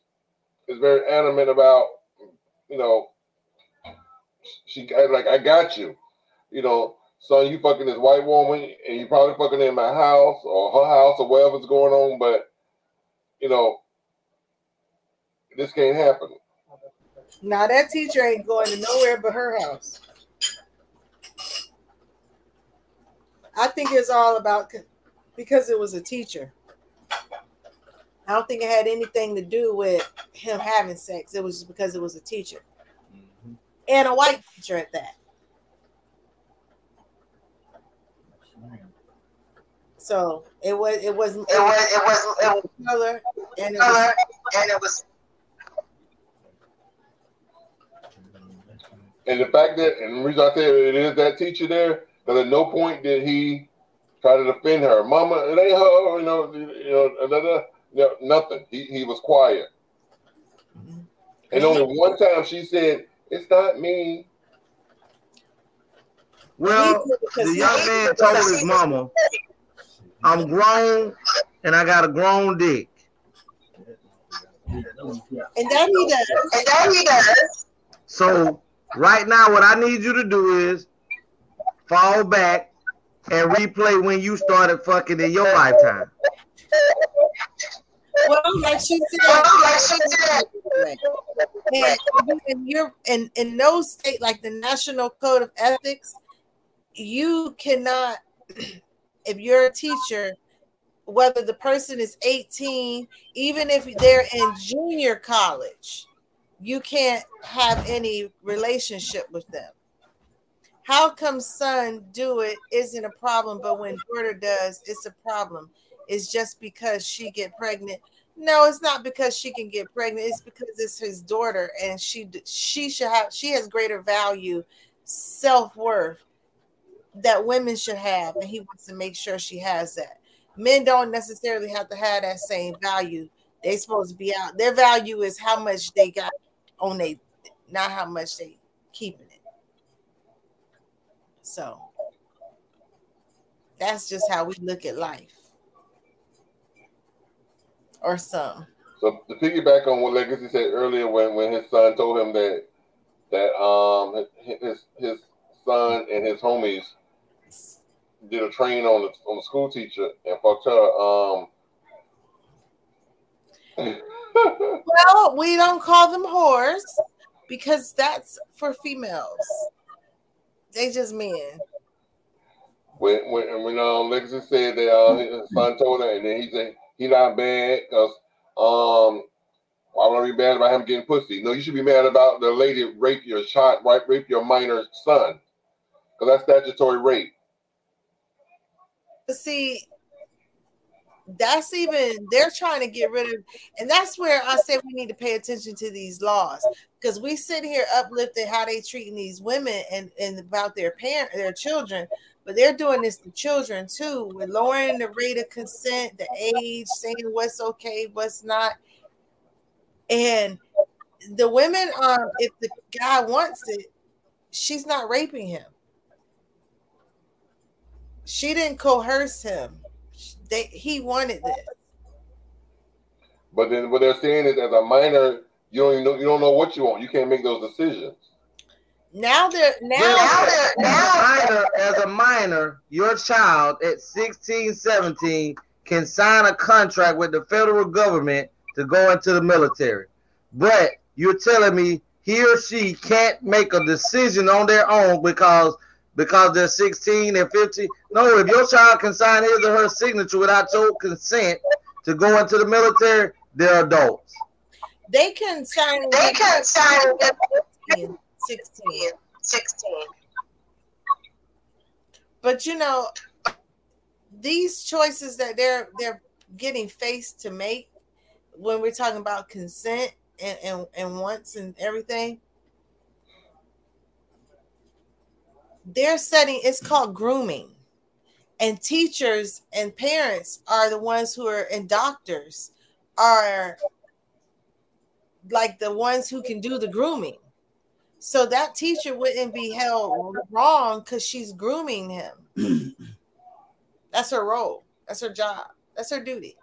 is very adamant about, you know, she like I got you, you know, son, you fucking this white woman, and you probably fucking in my house or her house or whatever's going on, but you know, this can't happen. Now that teacher ain't going to nowhere but her house. I think it's all about because it was a teacher. I don't think it had anything to do with him having sex. It was just because it was a teacher mm-hmm. and a white teacher at that. So it was it wasn't It was it was it was color and it color was and it was And the fact that, and the reason I say it is that teacher there, because at no point did he try to defend her. Mama, it ain't her, you know, you know, da, da, da, you know, nothing. He he was quiet. And only one time she said, "It's not me." Well, the young man told his mama, I'm grown and I got a grown dick. and then he does. and then he does. So right now, what I need you to do is fall back and replay when you started fucking in your lifetime. Well, like she said, like she said. and in your in in no state like the National Code of Ethics, you cannot, (clears throat) if you're a teacher, whether the person is 18, even if they're in junior college, you can't have any relationship with them. How come son do it isn't a problem, but when daughter does, it's a problem. It's just because she get pregnant. No, it's not because she can get pregnant. It's because it's his daughter, and she she should have she has greater value, self worth that women should have, and he wants to make sure she has that. Men don't necessarily have to have that same value. They supposed to be out. Their value is how much they got on they, not how much they keeping it. So that's just how we look at life, or some. So to piggyback on what Legacy said earlier, when, when his son told him that that um his his son and his homies did a train on the on the school teacher and fucked her. Um, (laughs) Well, we don't call them whores because that's for females. They just men. when when when um Legacy said that uh, his son told her, and then he said he not bad because um Why would I be mad about him getting pussy? No, you should be mad about the lady rape your child, right? Rape your minor son, because that's statutory rape. See, that's even they're trying to get rid of, and that's where I say we need to pay attention to these laws because we sit here uplifting how they treating these women and and about their parent, their children, but they're doing this to children too, with lowering the rate of consent, the age, saying what's okay, what's not, and the women um if the guy wants it, she's not raping him. She didn't coerce him. They he wanted this. But then what they're saying is, as a minor, you don't even know, you don't know what you want. You can't make those decisions. Now they're now, as, a minor, as a minor, your child at 16, 17 can sign a contract with the federal government to go into the military. But you're telling me he or she can't make a decision on their own because because they're 16 and 15. No, if your child can sign his or her signature without your consent to go into the military, they're adults. They can sign. They can sign. 16, 16. 16. But you know, these choices that they're they're getting faced to make when we're talking about consent and, and, and wants and everything, they're setting it's called grooming. And teachers and parents are the ones who are and doctors are like the ones who can do the grooming. So that teacher wouldn't be held wrong because she's grooming him. (clears throat) That's her role. That's her job. That's her duty.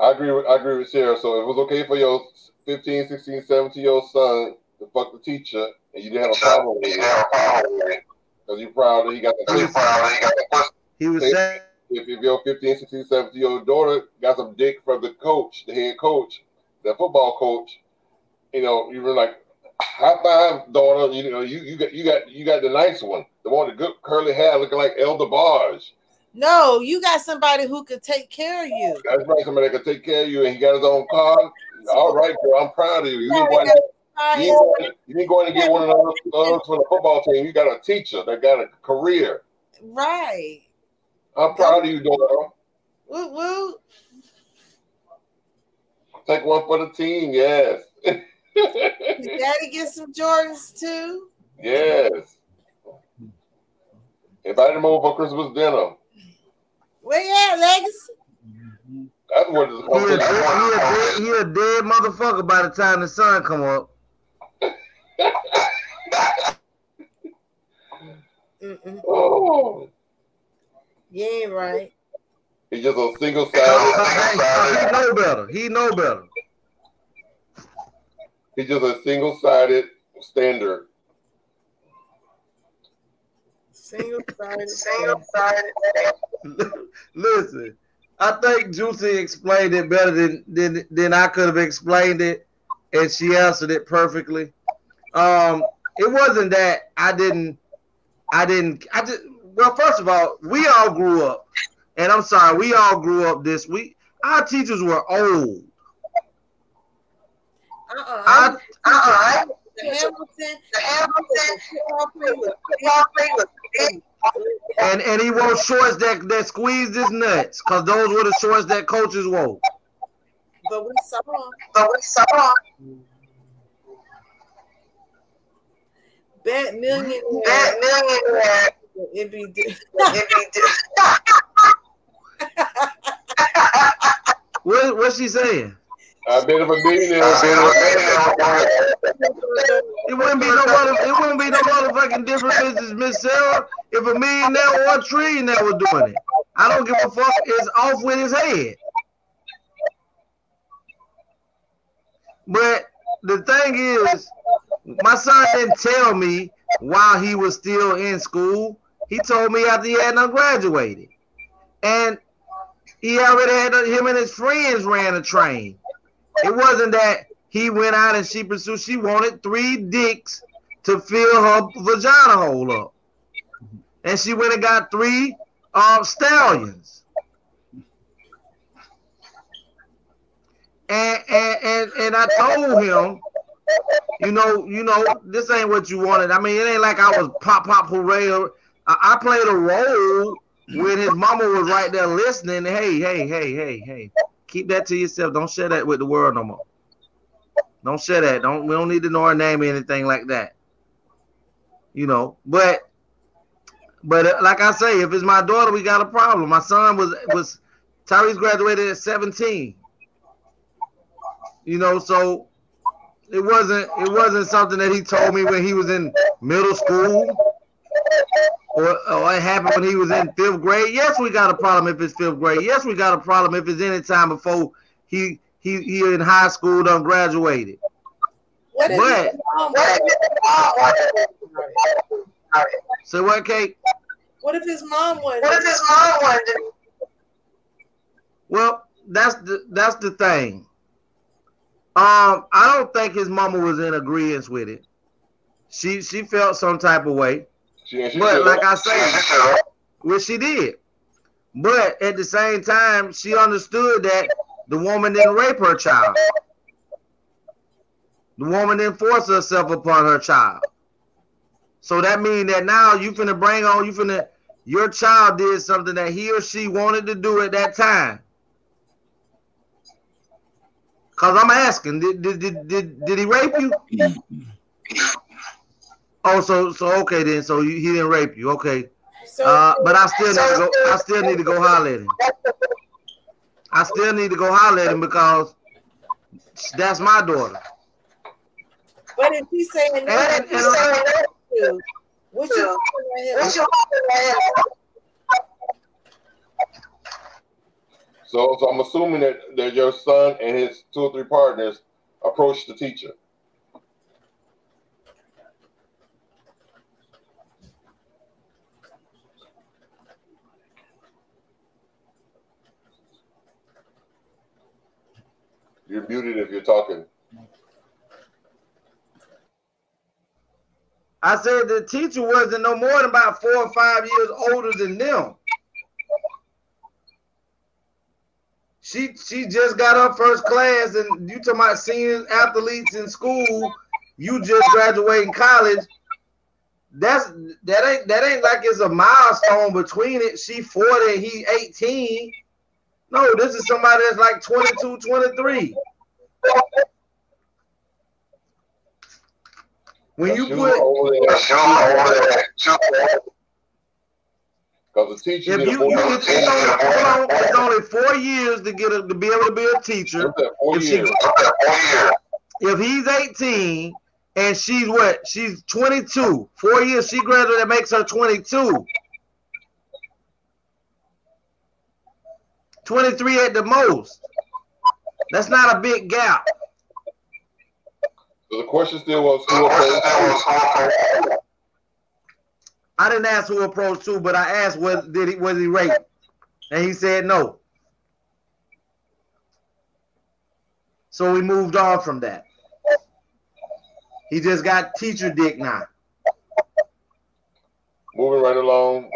I agree with I agree with Sarah. So it was okay for your 15, 16, 17 year old son to fuck the teacher and you didn't have a problem with it. Because you're proud that he got the pussy. He was Say- saying if, if your 15, 16, 17 year old daughter got some dick from the coach, the head coach, the football coach, you know, you were like, high five, daughter. You know, you, you got you got you got the nice one, the one with the good curly hair looking like El DeBarge. No, you got somebody who could take care of you. That's right, somebody that could take care of you, and he got his own car. All right, girl, I'm proud of you. You didn't go out, you didn't go you didn't go and get one of those those from the football team. You got a teacher that got a career. Right. I'm proud of you, daughter. Woo woo. Take one for the team, yes. Did daddy get some Jordans too? yes. Invite him over for Christmas dinner. Where you at, Legacy? That's what it's he called. he, a dead, he a dead motherfucker by the time the sun come up. Mm-mm. Oh, You ain't right. he's just a single sided. he know better. He know better. He's just a single sided standard. Single sided. Single sided. (laughs) Listen, I think Juicy explained it better than than, than I could have explained it, and she answered it perfectly. Um, it wasn't that I didn't, I didn't, I just. Well, first of all, we all grew up, and I'm sorry, we all grew up this week. Our teachers were old. Uh-uh. I, Uh-uh. The Hamilton. The Hamilton. football player was Football play was big. and and he wore shorts that that squeezed his nuts, cause those were the shorts that coaches wore. But we saw But we saw bet millionaire. that millionaire. It be di- If (laughs) he did. What what's she saying? I bet if a millionaire was It wouldn't be no mother, it wouldn't be no motherfucking different business, Miss Sarah, if a millionaire or a trillionaire was doing it. I don't give a fuck. It's off with his head. But the thing is, my son didn't tell me while he was still in school. He told me after he had not graduated. And he already had him and his friends ran a train. It wasn't that he went out and she pursued. She wanted three dicks to fill her vagina hole up, and she went and got three uh, stallions. and and and, and I told him, you know, you know, this ain't what you wanted. I mean, it ain't like I was pop pop hooray. I, I played a role when his mama was right there listening. Hey, hey, hey, hey, hey, keep that to yourself. Don't share that with the world no more. Don't share that. Don't we don't need to know her name or anything like that. You know, but but uh, like I say, if it's my daughter, we got a problem. My son was was Tyrese graduated at 17. You know, so it wasn't it wasn't something that he told me when he was in middle school or, or it happened when he was in fifth grade. Yes, we got a problem if it's fifth grade. Yes, we got a problem if it's any time before he he he in high school done graduated. What if But his mom was- so what, Kate? What if his mom was? What if his mom wanted Well, that's the that's the thing. Um, I don't think his mama was in agreement with it. She she felt some type of way. She But like I say, well, she did. But at the same time, she understood that the woman didn't rape her child. The woman didn't force herself upon her child. So that means that now you finna bring on you finna your child did something that he or she wanted to do at that time. Cause I'm asking, did did did did, did he rape you? Oh, so so okay then. So you, he didn't rape you, okay? Uh, but I still need to go. I still need to go holler at him. I still need to go holler at him because that's my daughter. But if he's saying no, And- if he's saying no to, what you What you So, so I'm assuming that, that your son and his two or three partners approached the teacher. You're muted if you're talking. I said the teacher wasn't no more than about four or five years older than them. She she just got her first class, and you talking about senior athletes in school. You just graduating college. That's that ain't that ain't like it's a milestone between it. She 40, he 18. No, this is somebody that's like 22, 23. When you put. Because the teacher If you, you only, hold on, it's only four years to get a, to be able to be a teacher. four If, she, if he's 18 and she's what? She's 22. Four years, she graduated, that makes her 22. 23 at the most. That's not a big gap. So the question still was who approached I didn't ask who approached who, but I asked was did he was he raped, and he said no. So we moved on from that. He just got teacher dick now. Moving right along.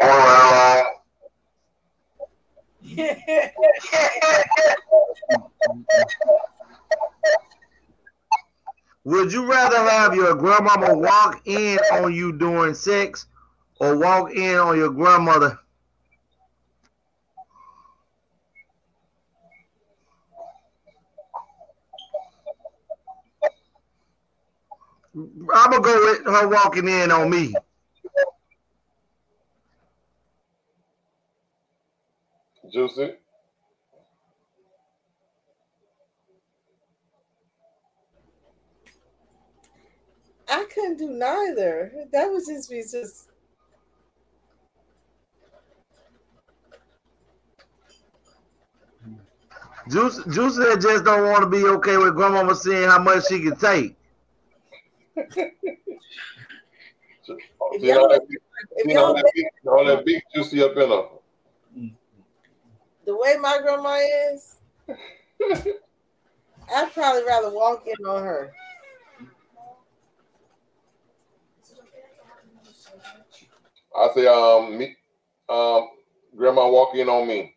(laughs) Would you rather have your grandmama walk in on you during sex or walk in on your grandmother? I'm gonna go with her walking in on me. Juicy. I couldn't do neither. That was just be just. Juice, Juice said just don't want to be okay with grandmama seeing how much she can take. See all that, see all that, big, all that big juicy up in her. The way my grandma is, I'd probably rather walk in on her. I say, um, me, um, grandma walk in on me.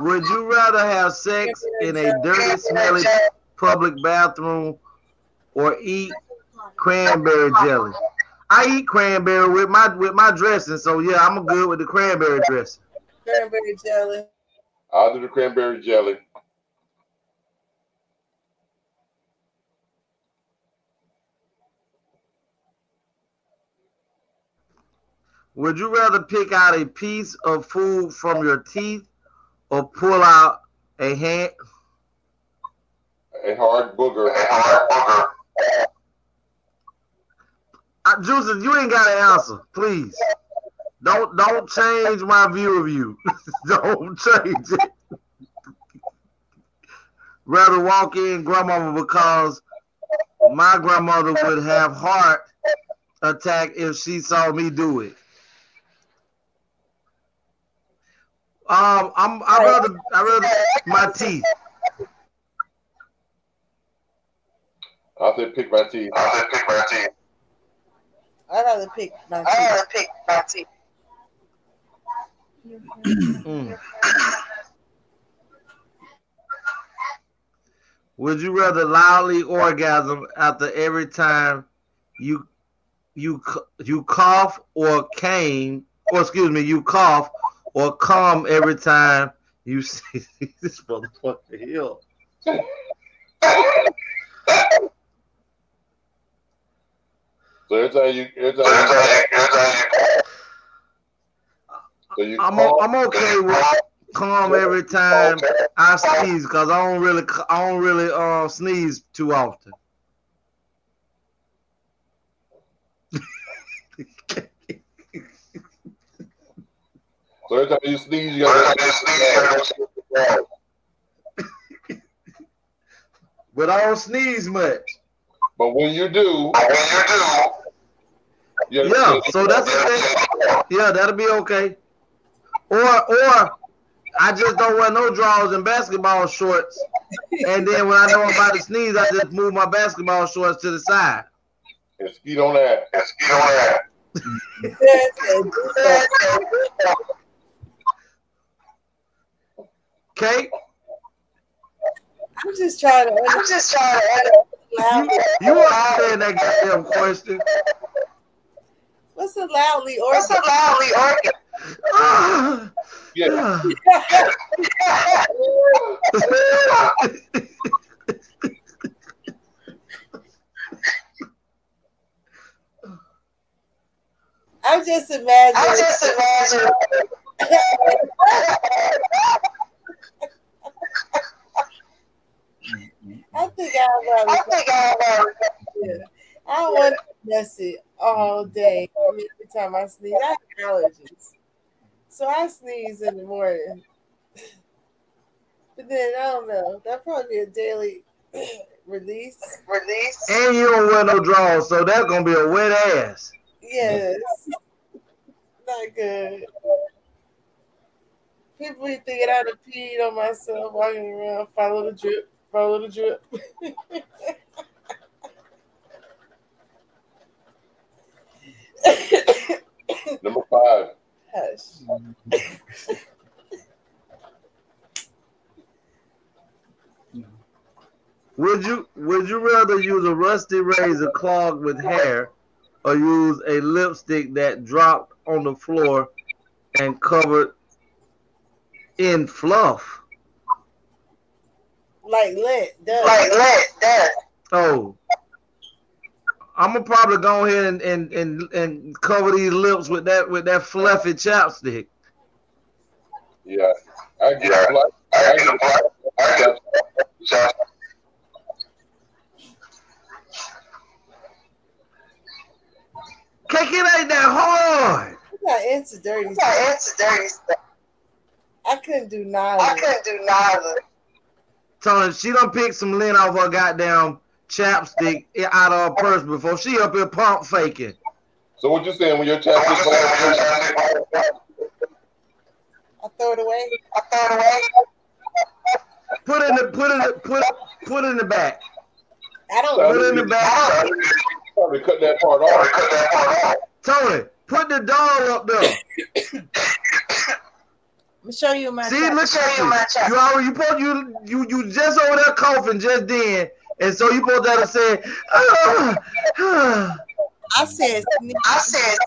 Would you rather have sex in a dirty, smelly public bathroom or eat cranberry jelly? I eat cranberry with my with my dressing, so yeah, I'm good with the cranberry dressing. Cranberry jelly. I'll do the cranberry jelly. Would you rather pick out a piece of food from your teeth or pull out a hand? A hard booger. Uh, Juices, you ain't got to answer, please. Don't don't change my view of you. (laughs) don't change it. Rather walk in grandmama because my grandmother would have heart attack if she saw me do it. Um, I'm I rather I rather my teeth. I'll say pick my teeth. I'll say pick my teeth. I'd rather pick my teeth. I teeth. rather pick my teeth. (clears throat) Mm. Would you rather loudly orgasm after every time you you you cough or cane or excuse me you cough or calm every time you see (laughs) this motherfucker here? So every time you, every time you, so you I'm call, I'm okay with calm every time I sneeze because I don't really I don't really uh sneeze too often. So every time you sneeze, you gotta (laughs) But I don't sneeze much. But when you do, you Yeah, so that's the thing. Yeah, that'll be okay. Or or I just don't wear no drawers and basketball shorts. And then when I know I'm about to sneeze, I just move my basketball shorts to the side. and skeet on that. Skeet on that. Kate, I'm just trying to. I'm just trying to. you, you understand that goddamn question. What's a loudly or What's a loudly organ? Ah, Yeah. I'm just imagining. I just imagine. (laughs) I think I'd rather. I think I'd rather. Yeah. I want to mess it all day. Every time I sneeze, I have allergies. So I sneeze in the morning. But then I don't know. That'd probably be a daily (clears throat) release. Release. and you don't wear no drawers, so that's gonna be a wet ass. Yes. Not good. People be thinking I'd have peed on myself walking around, follow the drip, follow the drip. Number five. Hush. Would you would you rather use a rusty razor clogged with hair or use a lipstick that dropped on the floor and covered in fluff? Like lit, duh. Like lit, duh. Oh. I'm gonna probably go ahead and, and, and, and cover these lips with that with that fluffy chapstick. Yeah. I get yeah. black. I get black. I get Cake it ain't that hard. I got into dirty I stuff. got into dirty stuff. I couldn't do neither. I couldn't do neither. Tony, she done picked some lint off her goddamn chapstick out of her purse before she up here pump faking. So what you saying when your chapstick falls? I throw it away. I throw it away. Put it in the put it in the, put put it in the back. I don't know. Put it in the back. Probably cut that part off. Cut that part off. Tony, put the doll up there. (coughs) (coughs) (coughs) me show you my. See, chat. look at you. My You already you put you you you just over there coughing just then, and so you put that and say, ah, ah. I said. I said.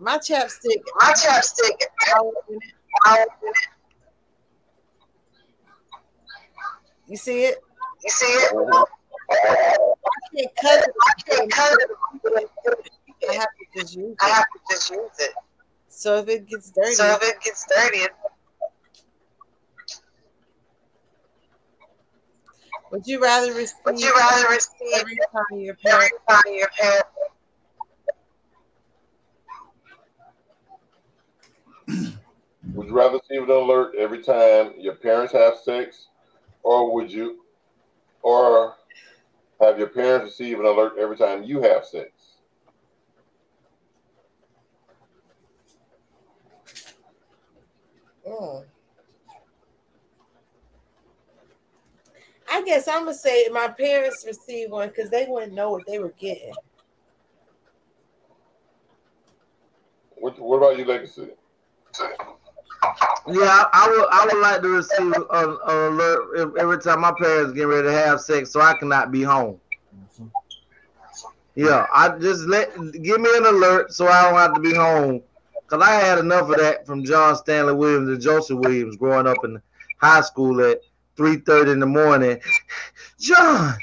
My chapstick. My chapstick. You see it? You see it? I can't cut it. I can't cut it. I have to just use it. I have to just use it. So if it gets dirty, So if it gets dirty, would you rather receive? would you rather receive every time your parents? every time your parents (clears throat) Would you rather receive an alert every time your parents have sex, or would you, or have your parents receive an alert every time you have sex? Guess I'm gonna say my parents received one because they wouldn't know what they were getting. What, what about you, Legacy? Yeah, I would. I would like to receive an alert every time my parents get ready to have sex, so I cannot be home. Yeah, I just let give me an alert so I don't have to be home. Cause I had enough of that from John Stanley Williams and Joseph Williams growing up in high school at three thirty in the morning. John,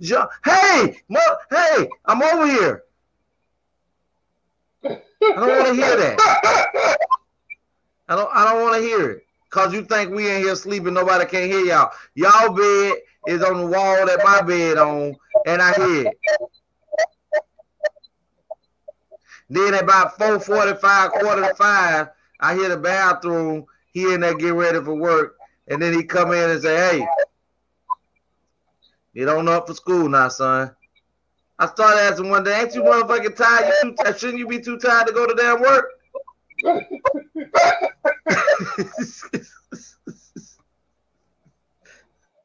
John, hey, mo- hey, I'm over here. I don't want to hear that. I don't. I don't want to hear it. Cause you think we in here sleeping, nobody can hear y'all. Y'all bed is on the wall that my bed on, and I hear it. Then at about 445, quarter to five, I hear the bathroom. He in there getting ready for work. And then he come in and say, hey, get on up for school now, son. I started asking one day, ain't you motherfucking tired? You too, shouldn't you be too tired to go to damn work? (laughs)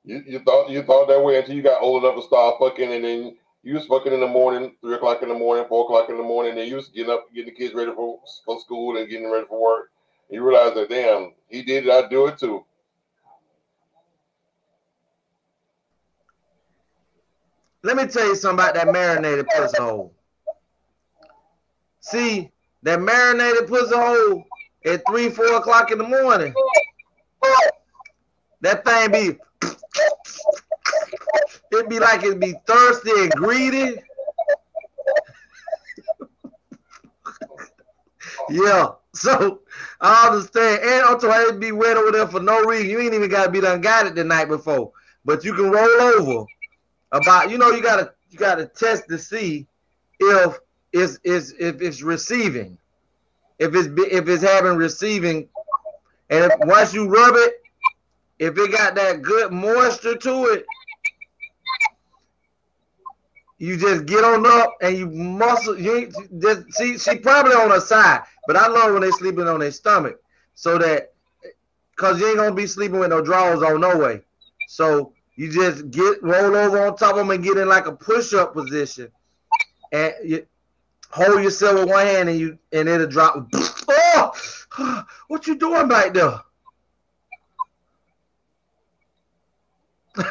You, you thought you thought that way until you got old enough to start fucking, and then you was fucking in the morning, three o'clock in the morning, four o'clock in the morning, and then you was getting up, getting the kids ready for, for school and getting ready for work. And you realize that damn, he did it, I do it too. Let me tell you something about that marinated (laughs) pussy hole. See, that marinated pussy hole at three, four o'clock in the morning. That thing be it be like it be thirsty and greedy. (laughs) yeah. So I understand. And also it be wet over there for no reason. You ain't even gotta be done got it the night before. But you can roll over about you know you gotta you gotta test to see if it's, it's if it's receiving. If it's if it's having receiving. And if once you rub it if it got that good moisture to it you just get on up and you muscle you just see she probably on her side but i love when they sleeping on their stomach so that because you ain't gonna be sleeping with no drawers on no way. So you just get roll over on top of them and get in like a push-up position, and you hold yourself with one hand and you and it'll drop. (laughs) Oh, what you doing back there? (laughs)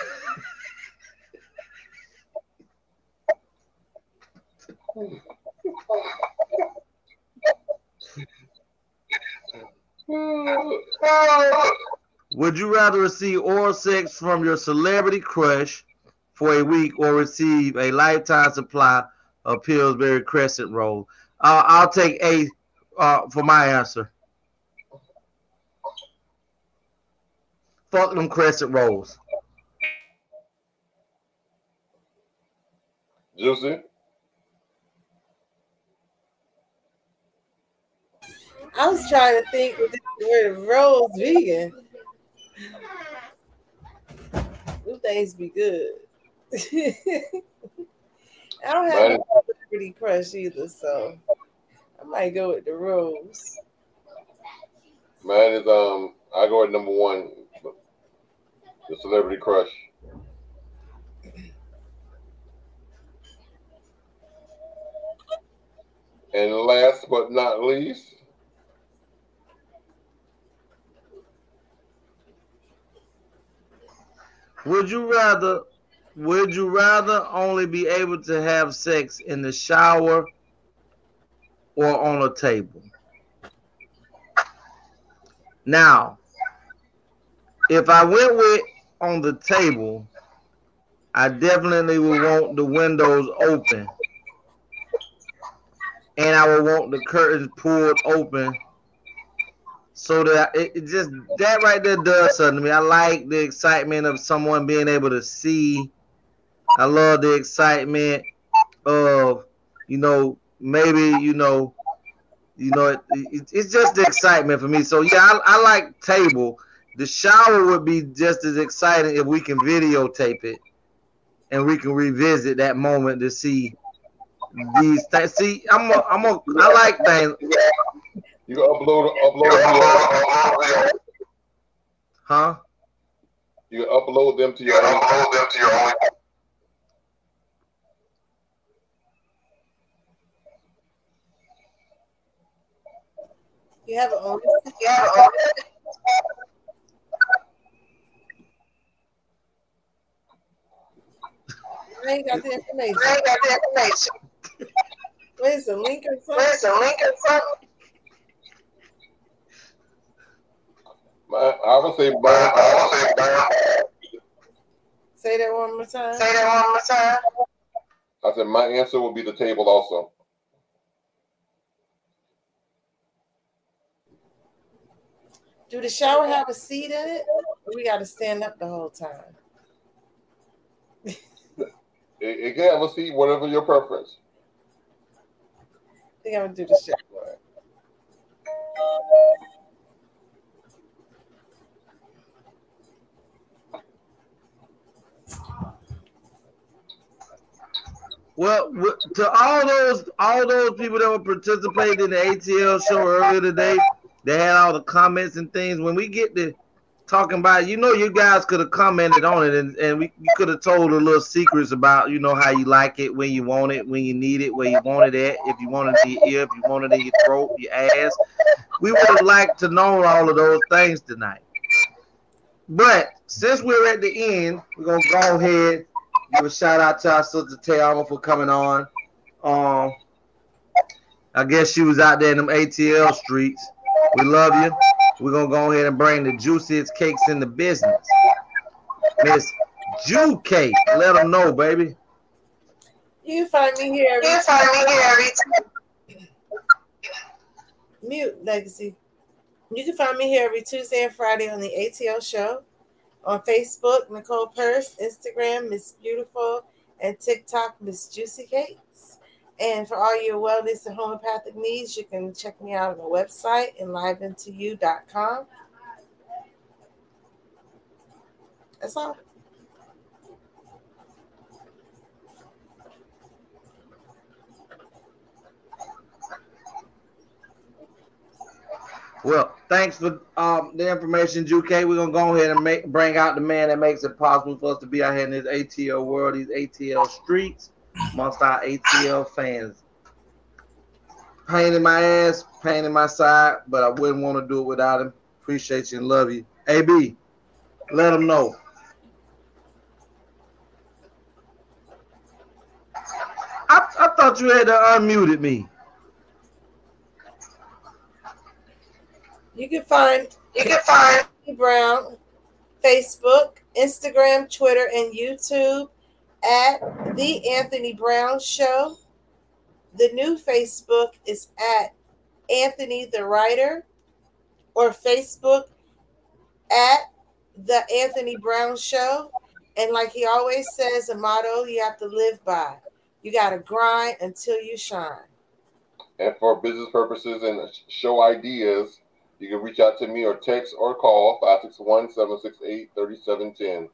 Oh. Would you rather receive oral sex from your celebrity crush for a week or receive a lifetime supply of Pillsbury Crescent Roll? Uh, I'll take A uh, for my answer. Fuck them Crescent Rolls. Juicy. I was trying to think with the word rose vegan. Those things be good. (laughs) I don't have Right. a celebrity crush either, so I might go with the rose. Mine is um, I go with number one, the celebrity crush. And last but not least, Would you rather would you rather only be able to have sex in the shower or on a table? Now, if I went with on the table, I definitely would want the windows open. And I would want the curtains pulled open so that it, it just that right there does something to me. I like the excitement of someone being able to see. I love the excitement of you know maybe you know you know it, it- it's just the excitement for me. So yeah, I, I like table. The shower would be just as exciting if we can videotape it and we can revisit that moment to see these things. See, I'm a, I'm a, I like things. You can upload upload Huh? you can upload them to your upload them to your own. You have an own. You have an I ain't got the information. I ain't got the information. Where's the link or something? Where's the link or something? I would say I would say burn. Say that one more time. Say that one more time. I said my answer would be the table also. Do the shower have a seat in it? Or we got to stand up the whole time. It, it can have a seat, whatever your preference. I think I'm gonna do the shower. Well, to all those all those people that were participating in the ATL show earlier today, they had all the comments and things. When we get to talking about, it, you know, you guys could have commented on it, and, and we you could have told a little secrets about, you know, how you like it, when you want it, when you need it, where you want it at, if you want it in your ear, if you want it in your throat, your ass. We would have liked to know all of those things tonight. But since we're at the end, we're gonna go ahead give a shout out to our sister Tayama for coming on. Um, I guess she was out there in them ATL streets. We love you. We're gonna go ahead and bring the juiciest cakes in the business. Miss Jew Cake, let them know, baby. You can find me here. Every You can find me here every Mute legacy. You can find me here every Tuesday and Friday on the ATL show. On Facebook, Nicole Purse, Instagram, Miss Beautiful, and TikTok, Miss Juicy Cakes. And for all your wellness and homeopathic needs, you can check me out on the website, enliventoyou.com. That's all. Well, thanks for um, the information, Juke. We're gonna go ahead and make, bring out the man that makes it possible for us to be out here in this ATL world, these ATL streets, amongst our ATL fans. Pain in my ass, pain in my side, but I wouldn't want to do it without him. Appreciate you and love you. AB, let him know. I, I thought you had to unmuted me. You can find You can find Anthony Brown, Facebook, Instagram, Twitter, and YouTube at The Anthony Brown Show. The new Facebook is at Anthony the Writer or Facebook at The Anthony Brown Show. And like he always says, a motto you have to live by. You got to grind until you shine. And for business purposes and show ideas, you can reach out to me or text or call 561 768 3710.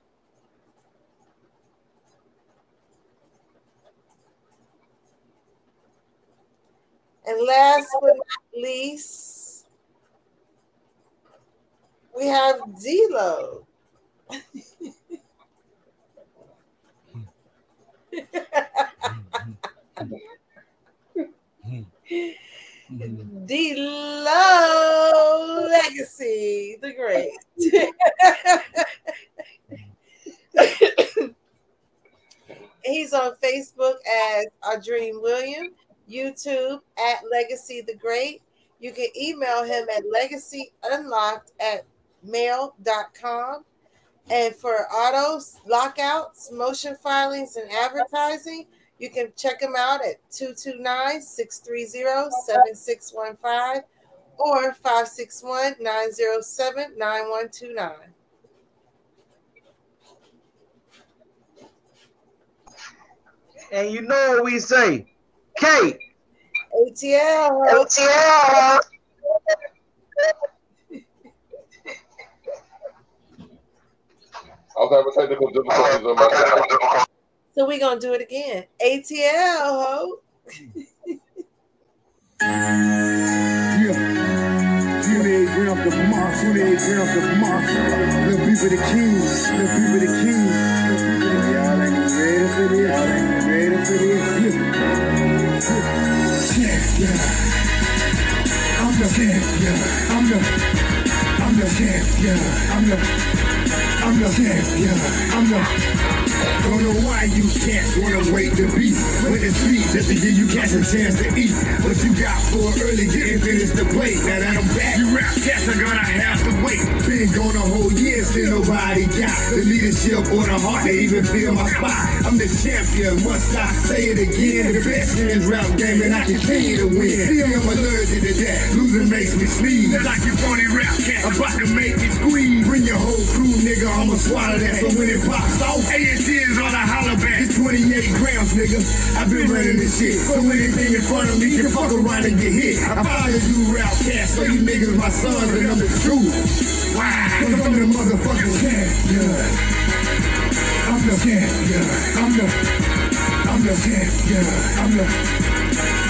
And last but not least, we have D-Lo. (laughs) Hmm, hmm, hmm, D-Lo Legacy, the great. (laughs) He's on Facebook as Adrene William, YouTube at Legacy the Great. You can email him at legacyunlocked at mail.com. And for autos, lockouts, motion filings, and advertising, you can check them out at 229 630 7615 or 561 907 9129. And you know what we say, Kate. ATL. ATL. (laughs) I was having technical difficulties on my So we're going to do it again. ATL, ho. Yeah. 28 grams of moss, 28 grams of the the ready for this, ready for this. I'm the champion. I'm the, I'm the champion. I'm the, I'm the champion. I'm the. Don't know why you can't wanna wait to be with the speed just to give you cats a chance to eat. What you got for early didn't finish the plate. Now that I'm back, you rap cats are gonna have to wait. Been gone a whole year, still nobody got the leadership or the heart to even feel my spot. I'm the champion, must I say it again? The best in rap game and I continue to win. See, I'm allergic to that. Losing makes me sneeze. Like you phony rap cat, about to make me squeeze. Bring your whole crew, nigga, I'ma swallow that. So when it pops off, ANC is on a back. It's 28 grams, nigga. I've been running this shit. So anything in front of me can fuck around and get hit. I follow you rap cats, so you niggas my sons and I'm the truth. Why? Cause I'm the motherfucking champion. I'm the champion. I'm the, I'm the champion. I'm the,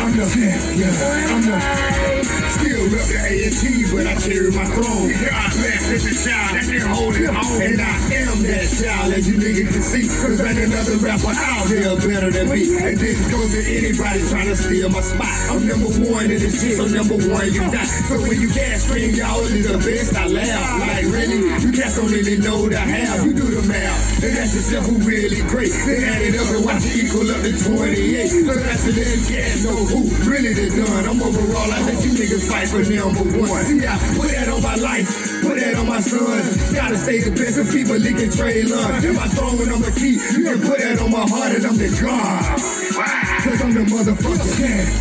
I'm the champion. I'm the, still rep the A&T, but I carry my throne. God bless the child that can hold it home. And I am that child, as you niggas can see. Cause ain't another rapper out there better than me. And this goes to anybody trying to steal my spot. I'm number one in this shit, so number one you die. So when you gas scream, y'all is the best, I laugh. Like really, you cats don't really know the how. You do the math, and that's yourself who really great. Then add it up and watch it equal up to 28. So that's the cats know who really the done. I'm overall, I let you niggas fight for number one. See, I put that on my life, put that on my son. Gotta stay the best of people licking Trey Lund. Am I throwing on the key? You can put that on my heart and I'm the God. Cause I'm the motherfucker champion.